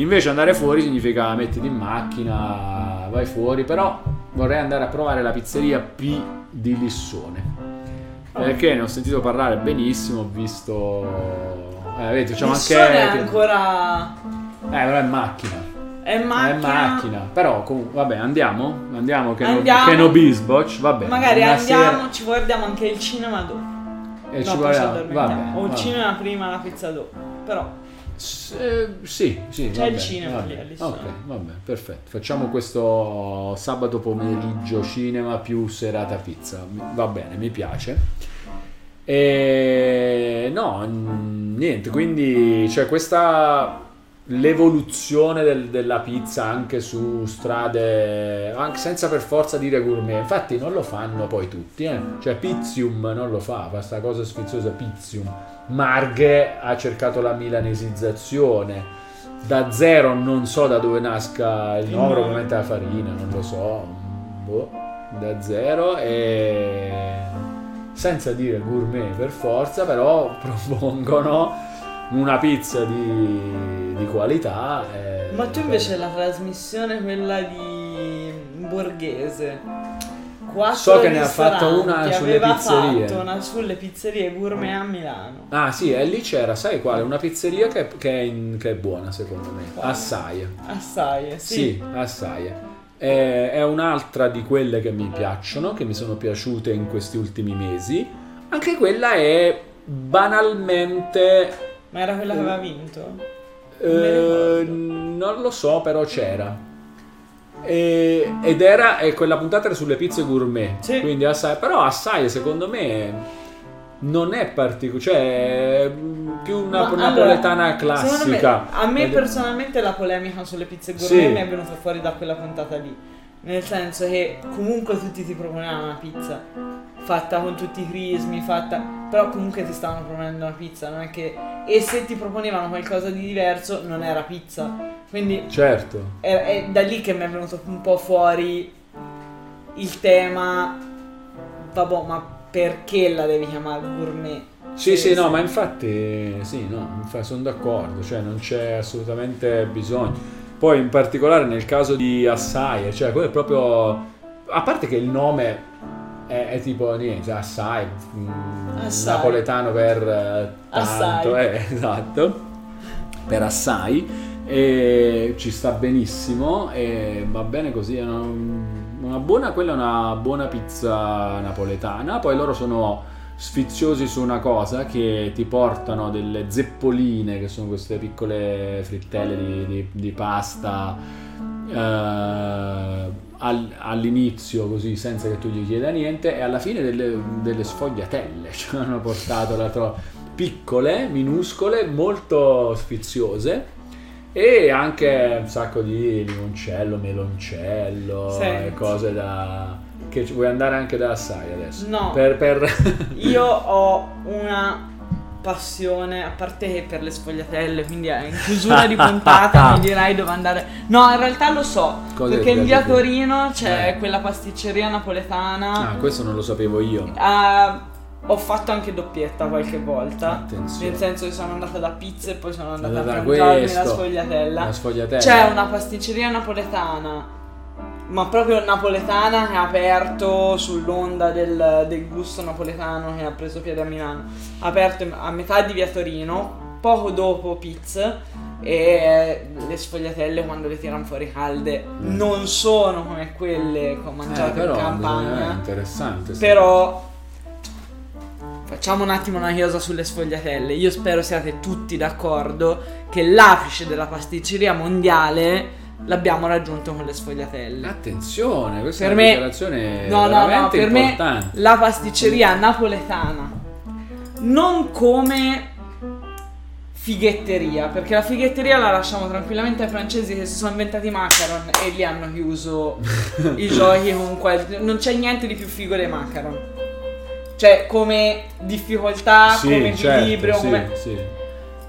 invece andare fuori significa mettiti in macchina, vai fuori, però vorrei andare a provare la pizzeria P di Lissone. Perché ne ho sentito parlare benissimo, ho visto... Eh, vedi, anche... Lissone è ancora... Eh, però è macchina. È in macchina. È macchina. Però comunque, vabbè, andiamo? Andiamo che Andiamo. no, che no Bisboch, vabbè. Magari andiamo, sera- ci guardiamo anche il cinema dopo. e poi ci guardiamo. Vabbè, O il vabbè. cinema prima, la pizza dopo. Però S- eh, sì, sì. C'è vabbè, il cinema vabbè. lì a Lissone. Ok, vabbè, perfetto. Facciamo questo sabato pomeriggio cinema più serata pizza. Va bene, mi piace. E no, niente, quindi c'è questa l'evoluzione del- della pizza anche su strade, anche senza per forza dire gourmet. Infatti non lo fanno poi tutti, eh. Cioè Pizzium non lo fa, fa questa cosa sfiziosa Pizzium. Marghe ha cercato la milanesizzazione. Da zero non so da dove nasca il nome. probabilmente la farina, non lo so. Boh, da zero e senza dire gourmet per forza, però propongono una pizza di, di qualità. e- Ma tu invece la trasmissione, quella di Borghese, So che ne ha fatto ristoranti, una sulle aveva pizzerie. fatto una sulle pizzerie gourmet a Milano. Ah sì, e lì c'era, sai quale? Una pizzeria che, che è, in- che è buona secondo me. Quale? Assai. Assai, eh, sì. Sì, assai. È, è un'altra di quelle che mi piacciono, che mi sono piaciute in questi ultimi mesi. Anche quella è banalmente... Ma era quella che aveva vinto? eh, ricordo. non lo so, però c'era. E- ed era quella puntata era sulle pizze gourmet. Sì. Quindi assai, però assai secondo me non è particolare, cioè è più una Ma napoletana allora, classica. me- a me personalmente la polemica sulle pizze gourmet Sì. mi è venuta fuori da quella puntata lì. Nel senso che comunque tutti ti proponevano una pizza fatta con tutti i crismi, fatta. Però comunque ti stavano proponendo una pizza, non è che. E se ti proponevano qualcosa di diverso, non era pizza. Quindi Certo. è, è da lì che mi è venuto un po' fuori il tema. Vabbè, ma perché la devi chiamare gourmet? Sì, sì, no, sì. ma infatti, sì, no, sono d'accordo, cioè non c'è assolutamente bisogno. Poi in particolare nel caso di Assai, cioè quello è proprio, a parte che il nome è, è tipo niente, Assai, mm, Assai. napoletano per eh, tanto, eh, esatto, per Assai, e ci sta benissimo e va bene così, è una, una buona, quella è una buona pizza napoletana, poi loro sono sfiziosi su una cosa che ti portano delle zeppoline, che sono queste piccole frittelle di, di- di pasta eh, al- all'inizio così senza che tu gli chieda niente e alla fine delle, delle sfogliatelle ci hanno portato l'altro piccole, minuscole, molto sfiziose e anche un sacco di limoncello, meloncello Senti. cose da... che vuoi andare anche da assai adesso? No. Per, per... Io ho una passione, a parte per le sfogliatelle, quindi in chiusura di puntata mi dirai dove andare. No, in realtà lo so, Cosa perché in via? Torino c'è Eh. quella pasticceria napoletana. Ah, questo non lo sapevo io. Ah, ho fatto anche doppietta qualche volta. Attenzione. Nel senso che sono andata da pizza e poi sono andata Andata a da mangiarmi la sfogliatella. La sfogliatella. C'è una pasticceria napoletana, ma proprio napoletana che ha aperto sull'onda del, del gusto napoletano che ha preso piede a Milano. Ha aperto a metà di via Torino, poco dopo Pizza. E le sfogliatelle quando le tirano fuori calde non sono come quelle che ho Eh, mangiato però, in eh, campagna. interessante. sta Però facciamo un attimo una chiosa sulle sfogliatelle. Io spero siate tutti d'accordo che l'apice della pasticceria mondiale l'abbiamo raggiunto con le sfogliatelle. Attenzione, questa Per è una me- dichiarazione No, no, no, per me importante. la pasticceria napoletana non come fighetteria, perché la fighetteria la lasciamo tranquillamente ai francesi che si sono inventati i macaron e li hanno chiuso i giochi con quel... non c'è niente di più figo dei macaron. Cioè, come difficoltà, Sì, come certo, equilibrio, sì, come sì.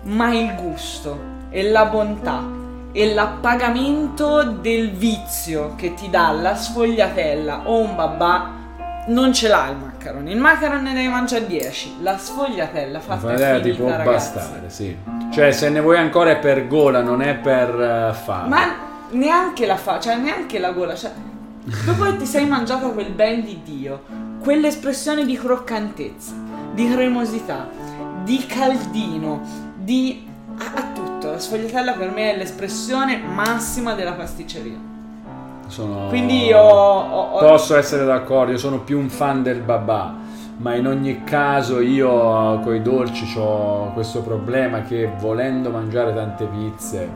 ma il gusto e la bontà e l'appagamento del vizio che ti dà la sfogliatella o un babà non ce l'ha il macaron. Il macaron ne devi mangiare 10, la sfogliatella La fatta idea ti finita, può ragazzi. bastare, sì. Cioè, se ne vuoi ancora è per gola, non è per eh, fame. Ma neanche la fa, cioè neanche la gola, cioè dopo che ti sei mangiato quel ben di Dio, quell'espressione di croccantezza, di cremosità, di caldino, di a, a tutto. La sfogliatella per me è l'espressione massima della pasticceria. Sono... Quindi io ho, ho- Posso essere d'accordo, io sono più un fan del babà, ma in ogni caso io con i dolci ho questo problema che volendo mangiare tante pizze,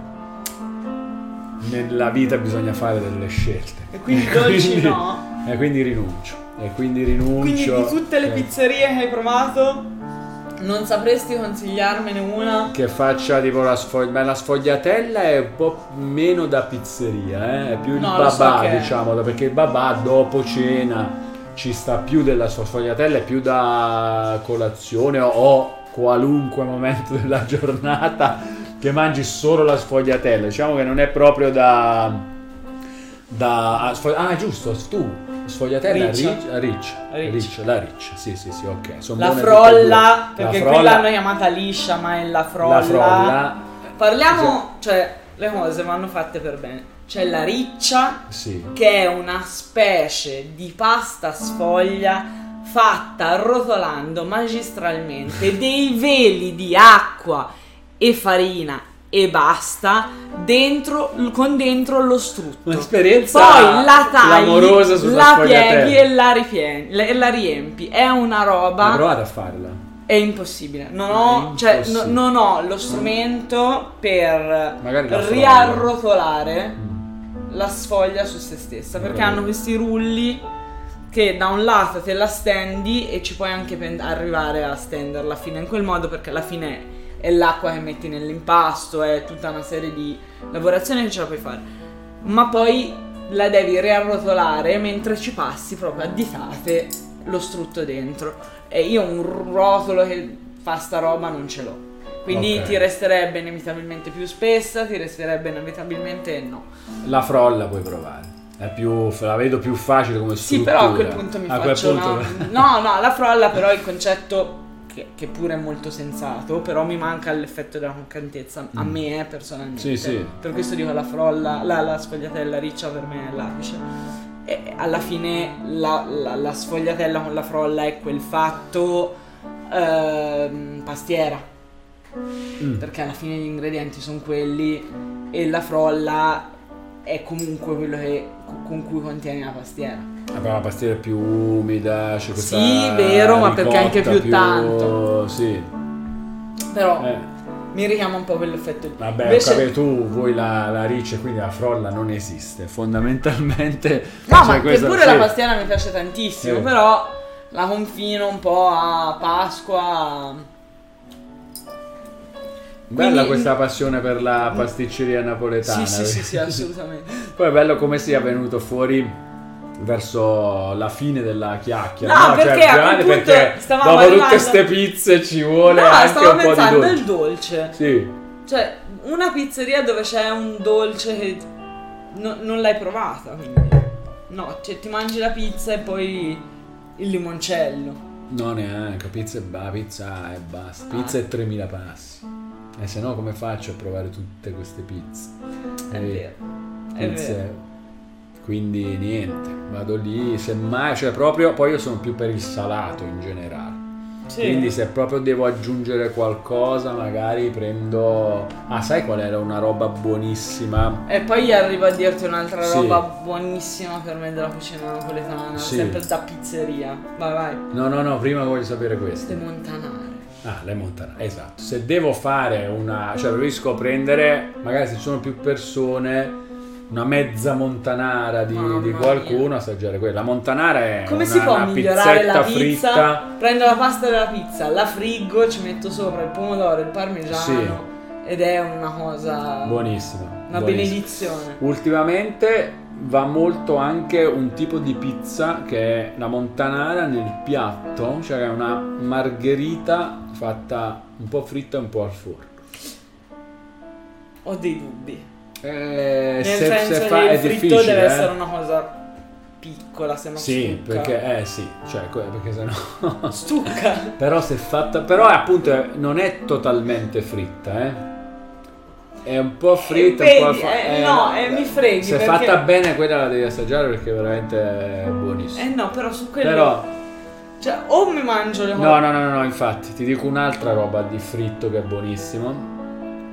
nella vita bisogna fare delle scelte. E quindi i dolci no? E quindi rinuncio. E quindi rinuncio. Quindi di tutte le che- pizzerie che hai provato, non sapresti consigliarmene una? Che faccia tipo la sfoglia. Ma la sfogliatella è un po' meno da pizzeria, eh? è più il No, so babà, è. diciamo, perché il babà dopo cena ci sta più della sua sfogliatella, è più da colazione o, qualunque momento della giornata che mangi solo la sfogliatella. Diciamo che non è proprio da. da ah, ah, giusto, tu. Sfogliatella Riccia. riccia, riccia, Riccia. riccia, la riccia, sì, sì, sì, ok. Sono La frolla, perché La l'hanno chiamata liscia, ma è la frolla. La frolla. Parliamo, cioè, le cose vanno fatte per bene. C'è la riccia, Sì. che è una specie di pasta sfoglia fatta arrotolando magistralmente dei veli di acqua e farina e basta dentro, con dentro lo strutto. Un'esperienza Poi la tagli, la pieghi e la, ripien- e la riempi. È una roba... Hai provato a farla? È impossibile. Non ho, È cioè, no- impossibile. non ho lo strumento per la riarrotolare la sfoglia su se stessa. Perché hanno questi rulli che da un lato te la stendi e ci puoi anche pen- arrivare a stenderla fino in quel modo perché alla fine è l'acqua che metti nell'impasto, è tutta una serie di lavorazioni che ce la puoi fare. Ma poi la devi riarrotolare mentre ci passi proprio a ditate lo strutto dentro. E io un rotolo che fa sta roba non ce l'ho. Quindi Ok. ti resterebbe inevitabilmente più spessa, ti resterebbe inevitabilmente no. La frolla puoi provare. È più, la vedo più facile come Sì, struttura. però a quel punto mi A faccio punto- no. No, no, la frolla però il concetto che, che pure è molto sensato, però mi manca l'effetto della croccantezza a me eh, personalmente. Sì, sì. Per questo dico la frolla, la, la sfogliatella riccia per me è l'apice. E alla fine la, la- la sfogliatella con la frolla è quel fatto ehm, pastiera. Mm. Perché alla fine gli ingredienti sono quelli e la frolla è comunque quello che, con cui contiene la pastiera. Vabbè, la pastiera è più umida, c'è questa Sì, vero, ma perché anche ricotta più tanto. Sì. Però Eh. mi richiama un po' quell'effetto lì. Vabbè, Invece- capito, tu vuoi la, la riccia, quindi la frolla non esiste. Fondamentalmente... No, cioè, ma questa- pure sì. la pastiera mi piace tantissimo, Sì. però la confino un po' a Pasqua. Bella Quindi- questa passione per la pasticceria napoletana. Sì, sì, sì, sì, assolutamente. Poi è bello come sia venuto fuori verso la fine della chiacchiera. No, perché veramente quel punto perché dopo arrivando- tutte ste pizze ci vuole No, anche stavo un po' di pensando dolce. al dolce. Sì. Cioè, una pizzeria dove c'è un dolce che no- non l'hai provata, quindi. No, cioè ti mangi la pizza e poi il limoncello. No, neanche, pizza e ba- pizza e basta. Pizza Ah. e 3000 passi. E se no come faccio a provare tutte queste pizze? È Eh, vero. È pizze- vero. Quindi niente, vado lì, semmai, cioè proprio, poi io sono più per il salato in generale. Sì. Quindi se proprio devo aggiungere qualcosa, magari prendo... Ah, sai qual era una roba buonissima? E poi arrivo a dirti un'altra Sì. roba buonissima per me della cucina napoletana, Sì. sempre da pizzeria. Vai, vai. No, no, no, prima voglio sapere questo. Le montanare. Ah, le montanare, esatto. Se devo fare una... cioè riesco a prendere, magari se ci sono più persone, una mezza montanara di, di mia. qualcuno, assaggiare quella. La montanara è Come una, si può una migliorare la pizza? fritta. Prendo la pasta della pizza, la friggo, ci metto sopra il pomodoro, il parmigiano Sì. ed è una cosa Buonissima. una buonissima. benedizione. Ultimamente va molto anche un tipo di pizza che è la montanara nel piatto, cioè è una margherita fatta un po' fritta e un po' al forno. Ho dei dubbi. Eh, Nel se, senso se che fa il è fritto deve eh. essere una cosa piccola, se non Sì, stucca. perché eh sì, cioè perché sennò Stucca. Però se fatta però appunto non è totalmente fritta, eh. È un po' fritta, un po' fa- eh, no, eh, mi freghi, Se è perché- fatta bene quella la devi assaggiare perché è veramente buonissima. Eh no, però su quello Però cioè o mi mangio le cose No, no, no, no, no, infatti, ti dico un'altra roba di fritto che è buonissimo,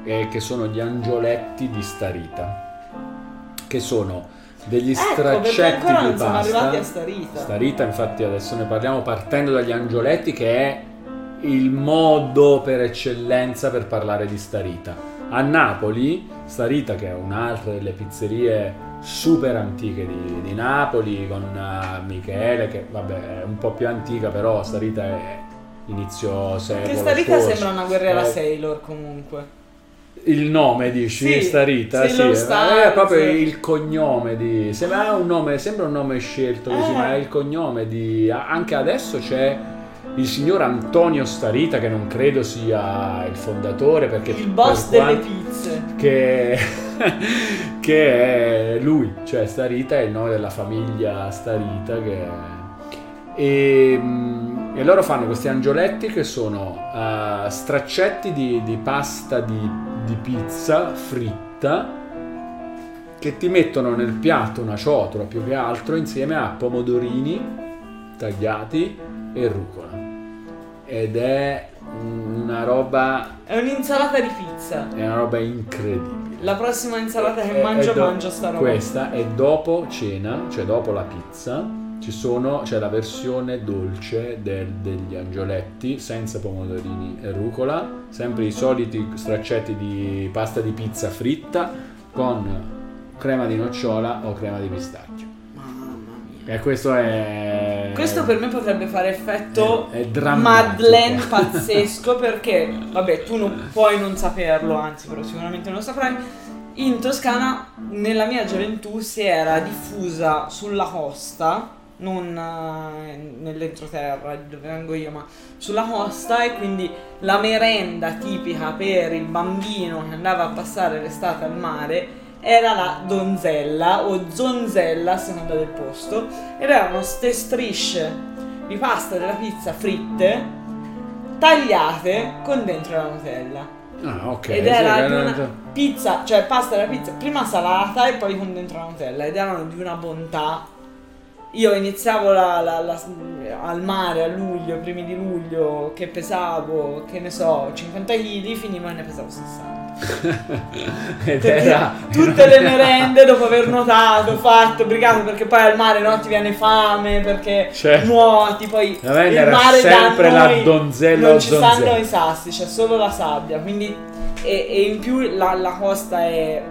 e che sono gli angioletti di starita, che sono degli Ecco, straccetti ancora di siamo pasta. arrivati a starita. Starita, infatti adesso ne parliamo partendo dagli angioletti, che è il modo per eccellenza per parlare di starita. A Napoli, Starita, che è un'altra delle pizzerie super antiche di, di Napoli, con eh, Michele, che vabbè è un po' più antica, però Starita è inizio secolo Che starita scorso. sembra una guerriera Eh, Sailor comunque. Il nome dici? Sì, Starita? Sailor sì, Stars. è proprio il cognome di... Sembra un nome, sembra un nome scelto così, Eh. ma è il cognome di... Anche adesso c'è il signor Antonio Starita, che non credo sia il fondatore, perché... Il boss per delle pizze. Che, che è lui, cioè Starita è il nome della famiglia Starita che... E, mm, e loro fanno questi angioletti che sono eh, straccetti di, di pasta di, di pizza fritta che ti mettono nel piatto una ciotola più che altro insieme a pomodorini tagliati e rucola. Ed è una roba, È un'insalata di pizza. è una roba incredibile. La prossima insalata che mangio do- mangio sta roba. Questa e dopo cena, cioè dopo la pizza, ci sono, c'è la versione dolce del- degli angioletti senza pomodorini e rucola, sempre i soliti straccetti di pasta di pizza fritta con crema di nocciola o crema di pistacchio. Mamma mia. E questo è Questo per me potrebbe fare effetto È- è. Madeleine pazzesco perché, vabbè, tu non puoi non saperlo, anzi, però sicuramente non lo saprai. In Toscana, nella mia gioventù, si era diffusa sulla costa, non eh, nell'entroterra dove vengo io, ma sulla costa e quindi la merenda tipica per il bambino che andava a passare l'estate al mare era la donzella o zonzella a seconda del posto ed erano ste strisce di pasta della pizza fritte tagliate con dentro la Nutella Ah, ok. ed sì, era che di una pizza, cioè pasta della pizza prima salata e poi con dentro la Nutella ed erano di una bontà io iniziavo la- la- la- al mare a luglio, primi di luglio, che pesavo, che ne so, 50 kg, finivo e ne pesavo 60. Ed Perché era tutte le merende dopo aver nuotato, fatto, brigato perché poi al mare no, ti viene fame perché Certo. nuoti, poi La il mare sempre da la noi donzella non ci donzella. stanno i sassi, c'è solo la sabbia, quindi e, e in più la, la costa è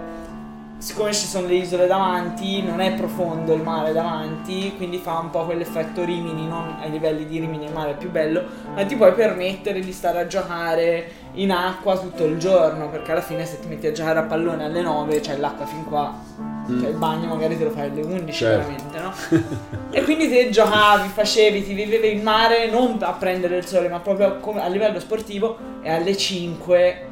siccome ci sono le isole davanti, non è profondo il mare davanti, quindi fa un po' quell'effetto Rimini, non ai livelli di Rimini il mare è più bello, ma ti puoi permettere di stare a giocare in acqua tutto il giorno, perché alla fine se ti metti a giocare a pallone alle 9 c'è l'acqua fin qua, cioè il bagno magari te lo fai alle 11 Certo. veramente, no? e quindi te giocavi, facevi, ti vivevi il mare non a prendere il sole, ma proprio a livello sportivo e alle 5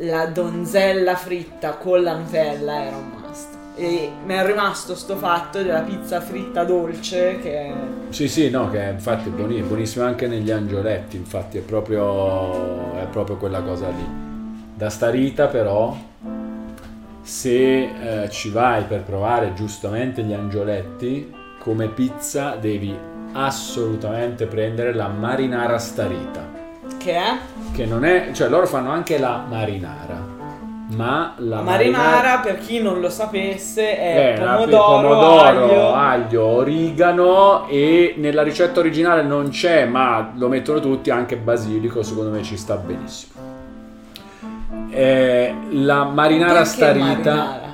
la donzella fritta con la Nutella era un. E mi è rimasto sto fatto della pizza fritta dolce che Sì, sì, no, che infatti è buoni- buonissimo anche negli angioletti, infatti è proprio, è proprio quella cosa lì. Da starita però, se eh, ci vai per provare giustamente gli angioletti, come pizza devi assolutamente prendere la marinara starita, che è? Che non è, cioè loro fanno anche la marinara, ma la, la marinara per chi non lo sapesse è eh, pomodoro, pomodoro, aglio, aglio, origano e nella ricetta originale non c'è, ma lo mettono tutti, anche basilico, secondo me ci sta benissimo. Eh, la marinara Perché starita marinara?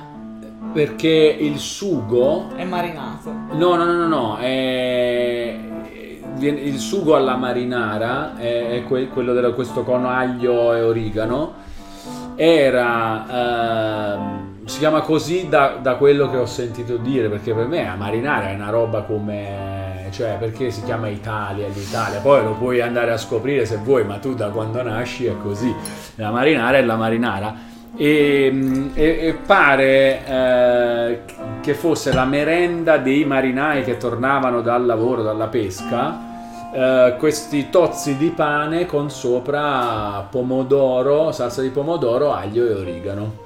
perché il sugo È marinato. No, no, no, no, no, è- il sugo alla marinara è, è que- quello di questo cono aglio e origano. Era, ehm, si chiama così da, da quello che ho sentito dire, perché per me la marinara è una roba come, cioè perché si chiama Italia, l'Italia, poi lo puoi andare a scoprire se vuoi, ma tu da quando nasci è così, la marinara è la marinara. E, e- e pare eh, che fosse la merenda dei marinai che tornavano dal lavoro, dalla pesca, eh, questi tozzi di pane con sopra pomodoro, salsa di pomodoro, aglio e origano.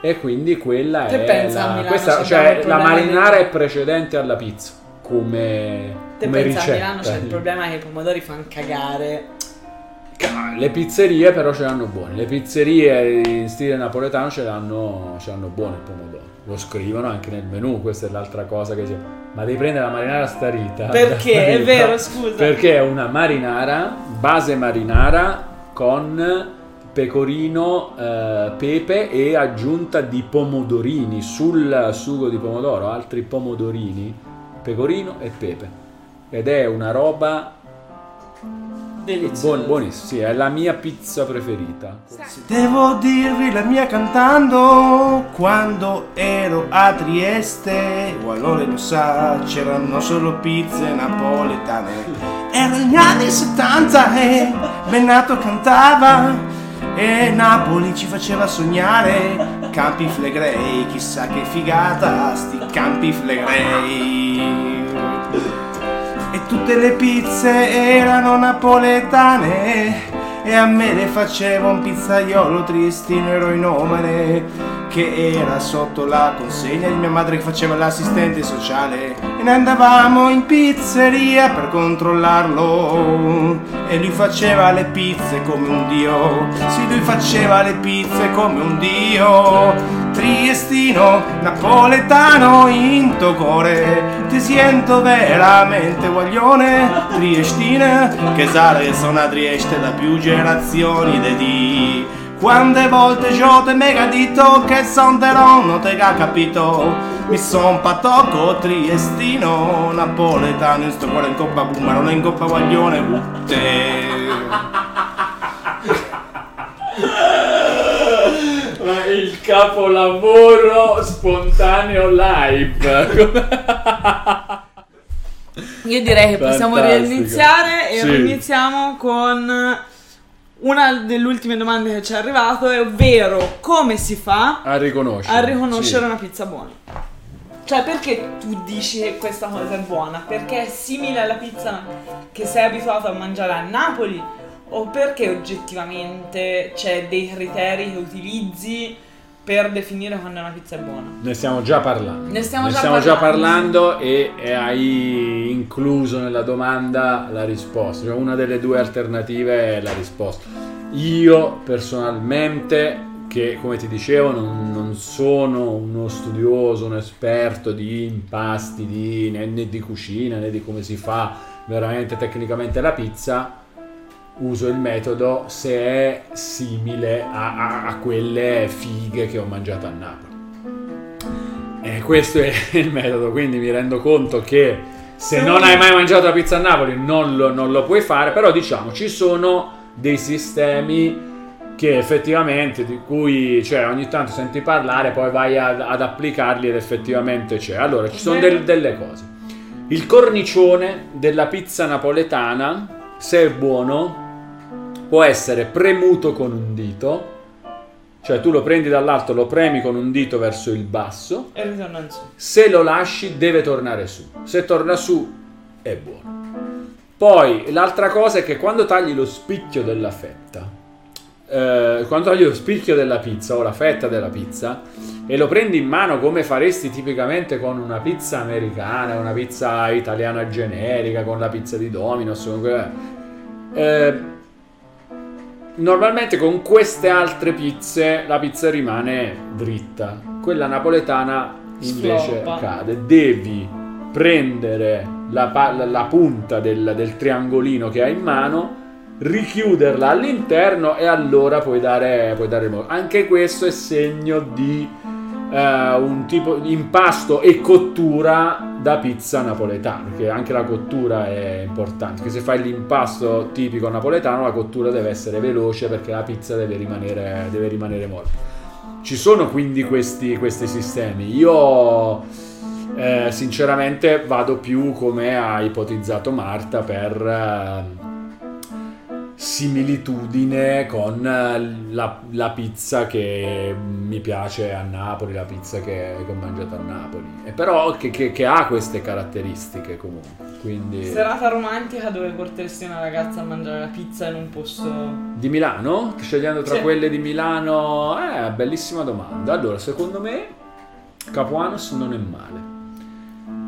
E quindi quella Te è la, Milano questa- cioè, la marinara del- è precedente alla pizza come, Te come pensa a ricetta. Milano c'è il problema che i pomodori fanno cagare. Le pizzerie però ce l'hanno buone, le pizzerie in stile napoletano ce l'hanno, ce l'hanno buono il pomodoro, lo scrivono anche nel menù, questa è l'altra cosa che c'è. Ma devi prendere la marinara starita. Perché? È No, vero, scusa. Perché è una marinara, base marinara con pecorino, eh, pepe e aggiunta di pomodorini sul sugo di pomodoro, altri pomodorini, pecorino e pepe. Ed è una roba Delizioso. Buon, buonissimo, sì, è la mia pizza preferita. Devo dirvi la mia cantando quando ero a Trieste. O allora lo sa, c'erano solo pizze napoletane. Erano gli anni 70 e Bennato cantava e Napoli ci faceva sognare. Campi Flegrei, chissà che figata, sti Campi Flegrei. Tutte le pizze erano napoletane E a me le faceva un pizzaiolo tristino eroinomane Che era sotto la consegna di mia madre che faceva l'assistente sociale. E ne andavamo in pizzeria per controllarlo E lui faceva le pizze come un dio. Sì, lui faceva le pizze come un dio Triestino, napoletano in tocore Ti sento veramente guaglione Triestina, che sale sono a Trieste da più generazioni de di Quante volte io te mega dito che son te non te ha capito. Mi son patocco triestino Napoletano in sto cuore in coppa bumma non è in coppa guaglione Utte Ma il capolavoro spontaneo live. Io direi che possiamo Fantastico. reiniziare e Sì. riniziamo con una delle ultime domande che ci è arrivato, ovvero come si fa A riconoscere. a riconoscere sì. una pizza buona? Cioè, perché tu dici che questa cosa è buona? Perché è simile alla pizza che sei abituato a mangiare a Napoli? O perché oggettivamente c'è dei criteri che utilizzi per definire quando una pizza è buona? Ne stiamo già parlando. Ne stiamo già già parlando. parlando e, e hai incluso nella domanda la risposta. Cioè una delle due alternative è la risposta. Io personalmente che come ti dicevo non, non sono uno studioso, un esperto di impasti, di, né, né di cucina, né di come si fa veramente tecnicamente la pizza, uso il metodo se è simile a, a- a quelle fighe che ho mangiato a Napoli. E questo è il metodo, quindi mi rendo conto che se non hai mai mangiato la pizza a Napoli non lo, non lo puoi fare, però diciamo ci sono dei sistemi che effettivamente di cui cioè, ogni tanto senti parlare, poi vai ad, ad applicarli ed effettivamente c'è. Allora, ci sono del- delle cose. Il cornicione della pizza napoletana, se è buono, può essere premuto con un dito, cioè tu lo prendi dall'alto, lo premi con un dito verso il basso, E ritorna in su. se lo lasci deve tornare su. Se torna su è buono. Poi l'altra cosa è che quando tagli lo spicchio della fetta, eh, quando tagli lo spicchio della pizza o la fetta della pizza e lo prendi in mano come faresti tipicamente con una pizza americana, una pizza italiana generica, con la pizza di Domino's, quella- eh, Normalmente con queste altre pizze la pizza rimane dritta, quella napoletana invece Sfloppa. cade. Devi prendere la, pa- la- la punta del, del triangolino che hai in mano, richiuderla all'interno e allora puoi dare, puoi dare il modo. Anche questo è segno di eh, un tipo di impasto e cottura da pizza napoletana, perché anche la cottura è importante, che se fai l'impasto tipico napoletano la cottura deve essere veloce perché la pizza deve rimanere, deve rimanere morbida. Ci sono quindi questi, questi sistemi. Io eh, sinceramente vado più come ha ipotizzato Marta per eh, similitudine con eh, la, la pizza che mi piace a Napoli, la pizza che, che ho mangiato a Napoli. E però che, che- che ha queste caratteristiche comunque. Quindi Serata romantica dove porteresti una ragazza a mangiare la pizza in un posto. di Milano, scegliendo tra Sì. quelle di Milano, è bellissima domanda. Allora, secondo me Capuanos non è male.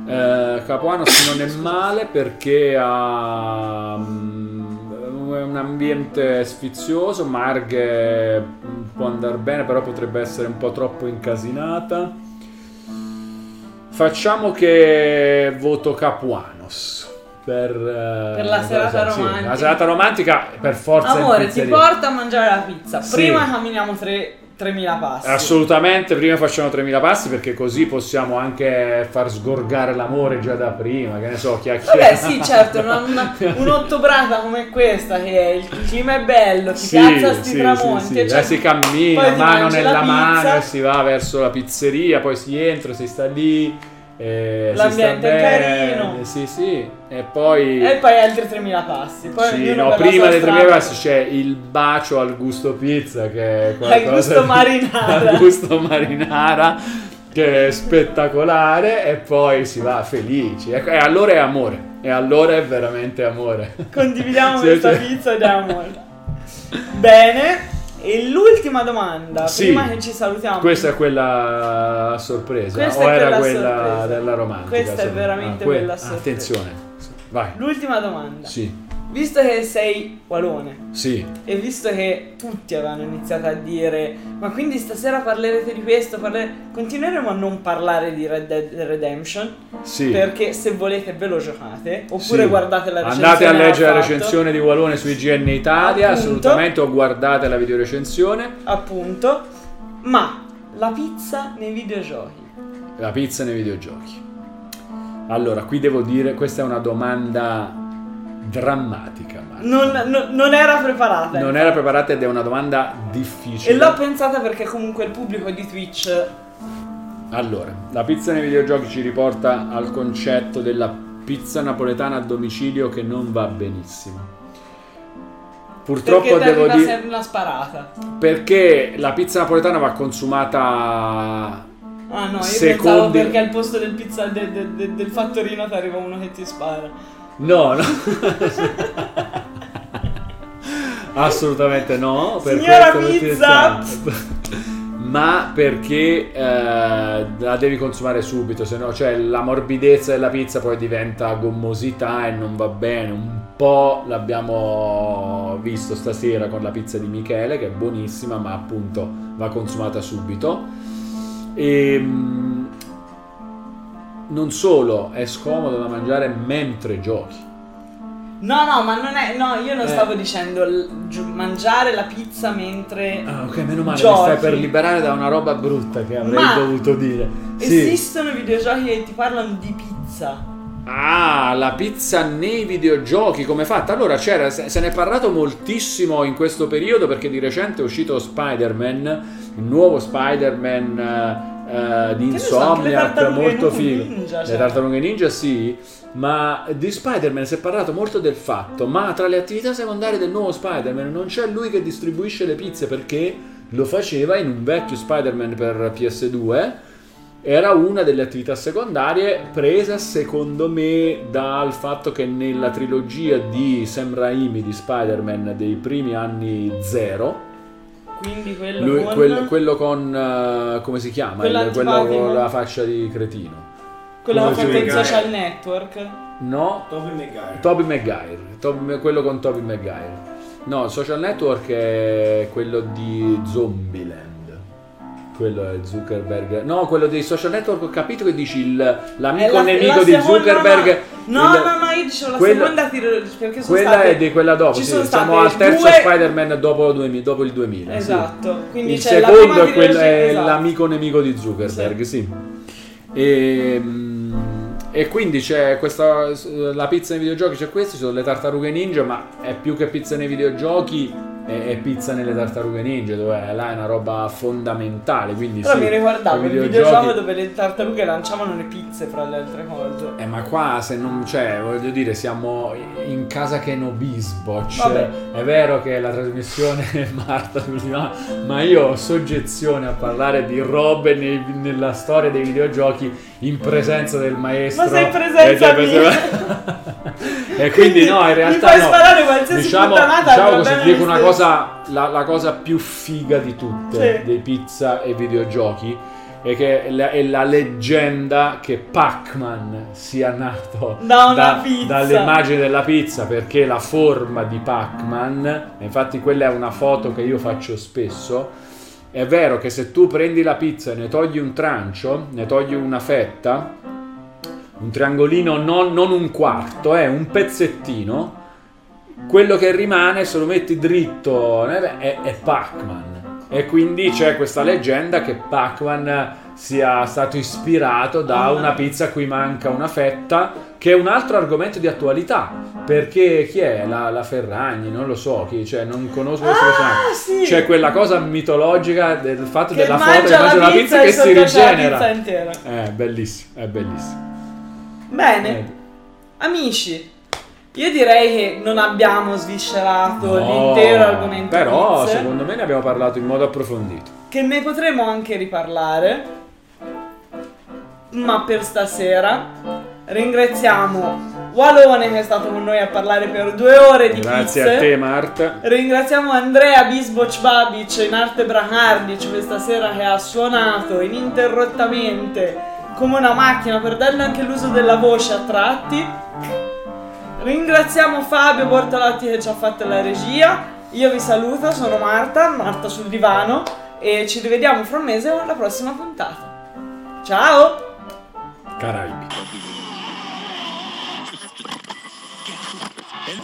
Eh, Capuanos non è male perché ha mm, un ambiente sfizioso, Marghe può andare bene, però potrebbe essere un po' troppo incasinata. Facciamo che voto Capuanos. Per, eh, Per la serata sì, romantica. La serata romantica per forza Amore, ti porta a mangiare la pizza. Sì. Prima camminiamo tre- 3000 passi. Assolutamente, prima facciamo 3000 passi perché così possiamo anche far sgorgare l'amore già da prima, che ne so, chiacchierare. Vabbè, sì, certo, una- una- un'ottobrata come questa che il clima è bello, ti Sì, piazza sti sì, tramonti. sì, sì. cioè, si cammina, mano nella mano e si va verso la pizzeria, poi si entra, si sta lì. Eh, L'ambiente è carino. Sì, sì. E poi... E poi altri 3000 passi. Poi Sì, no, prima dei 3000 strada. passi c'è il bacio al gusto pizza che è qualcosa gusto di- marinara. al gusto marinara che è spettacolare e poi si va felici e, e allora è amore e allora è veramente amore Condividiamo questa pizza ed è amore. Bene. E l'ultima domanda, Sì. prima che ci salutiamo. questa è quella a sorpresa Questa o era quella sorpresa. della romantica Questa è me? veramente que- quella a sorpresa. attenzione vai L'ultima domanda. sì Visto che sei walone sì e visto che tutti avevano iniziato a dire ma quindi stasera parlerete di questo, parlere-" continueremo a non parlare di Red Dead Redemption sì perché se volete ve lo giocate oppure Sì. guardate la recensione Andate a leggere la recensione di Walone su IGN Italia, Appunto. assolutamente, o guardate la videorecensione. appunto ma la pizza nei videogiochi La pizza nei videogiochi. Allora, qui devo dire, questa è una domanda drammatica, non, no- non era preparata Non era preparata ed è una domanda difficile. e l'ho pensata perché comunque il pubblico di Twitch Allora, la pizza nei videogiochi ci riporta al concetto della pizza napoletana a domicilio che non va benissimo. Purtroppo devo dire una sparata perché la pizza napoletana va consumata ah no io Secondi- perché al posto del pizza de- de- de- del fattorino ti arriva uno che ti spara No, no. Assolutamente no. per Signora pizza! ma perché eh, la devi consumare subito, se no, cioè la morbidezza della pizza poi diventa gommosità e non va bene. Un po' l'abbiamo visto stasera con la pizza di Michele, che è buonissima, ma appunto va consumata subito. E mm, non solo è scomodo da mangiare mentre giochi. No, no, ma non è. No, io non Eh. stavo dicendo l- giu- mangiare la pizza mentre. Ah, ok, meno male, Giochi. mi stai per liberare da una roba brutta che avrei Ma dovuto dire. Sì. Esistono videogiochi che ti parlano di pizza. Ah, la pizza nei videogiochi, come fatta? Allora, c'era, se se ne è parlato moltissimo in questo periodo perché di recente è uscito Spider-Man, il nuovo Spider-Man eh, di so, Insomniac, tartarughe molto ninja, figo. cioè. Le tartarughe ninja sì, ma di Spider-Man si è parlato molto del fatto, ma tra le attività secondarie del nuovo Spider-Man non c'è lui che distribuisce le pizze perché lo faceva in un vecchio Spider-Man per PS2 era una delle attività secondarie presa secondo me dal fatto che nella trilogia di Sam Raimi di Spider-Man dei primi anni zero Quindi quello lui- con. quel- quello con eh, come si chiama? Quello Il- quello con la faccia di cretino. Quello fatto in social network. no. Tobey Maguire. Toby Maguire. Toby- quello con Toby Maguire. No Social Network è quello di Zombieland quello è Zuckerberg no quello dei social network ho capito che dici il- l'amico la- nemico la di seconda- Zuckerberg No, no, il- no, no, io dicevo la quella- seconda perché sono quella state... è di quella dopo, ci sì, siamo al terzo due- Spider-Man dopo, 2000 dopo il 2000. sì. Esatto, quindi Il c'è la secondo prima è, quello- è esatto. l'amico nemico di Zuckerberg, sì. E, mm, e quindi c'è questa la pizza nei videogiochi, c'è questi, sono le tartarughe ninja, ma è più che pizza nei videogiochi, è, è pizza nelle tartarughe ninja, dove là è una roba fondamentale. Quindi Però sì, mi ricordavo i il videogiochi- videogioco dove le tartarughe lanciavano le pizze fra le altre cose. Eh, ma qua se non c'è, voglio dire, siamo in casa che no bisboch. Vabbè. È vero che la trasmissione è Marta ma io ho soggezione a parlare di robe nei- nella storia dei videogiochi in presenza del maestro. Ma sei in presenza e, mia. e quindi no, in realtà fai no. sparare qualsiasi Diciamo, diciamo così, dico una cosa, la, la cosa più figa di tutte, Sì. dei pizza e videogiochi, è che è la, è la leggenda che Pac-Man sia nato Da pizza. dall'immagine della pizza, perché la forma di Pac-Man, infatti quella è una foto che io faccio spesso, è vero che se tu prendi la pizza e ne togli un trancio, ne togli una fetta, un triangolino, non, non un quarto, è un pezzettino, quello che rimane se lo metti dritto eh, è, è Pac-Man. E quindi c'è questa leggenda che Pac-Man sia stato ispirato da una pizza a cui manca una fetta, che è un altro argomento di attualità. Perché chi è? La, la Ferragni, non lo so, chi, cioè, non conosco questo Ah, sì. C'è quella cosa mitologica del fatto Che della foto che mangia la la pizza pizza che si c'è la rigenera. pizza intera. È bellissimo, è bellissimo. Bene, amici, io direi che non abbiamo sviscerato no, l'intero argomento Però pizze, secondo me ne abbiamo parlato in modo approfondito. che ne potremo anche riparlare, ma per stasera ringraziamo Walone che è stato con noi a parlare per due ore di Grazie pizze. a te Marta. Ringraziamo Andrea Bisboc Babic in arte Bracardic questa sera che ha suonato ininterrottamente come una macchina perdendo anche l'uso della voce a tratti. Ringraziamo Fabio Bortolotti che ci ha fatto la regia. Io vi saluto, sono Marta, Marta sul divano e ci rivediamo fra un mese con la prossima puntata. Ciao! Caraibi.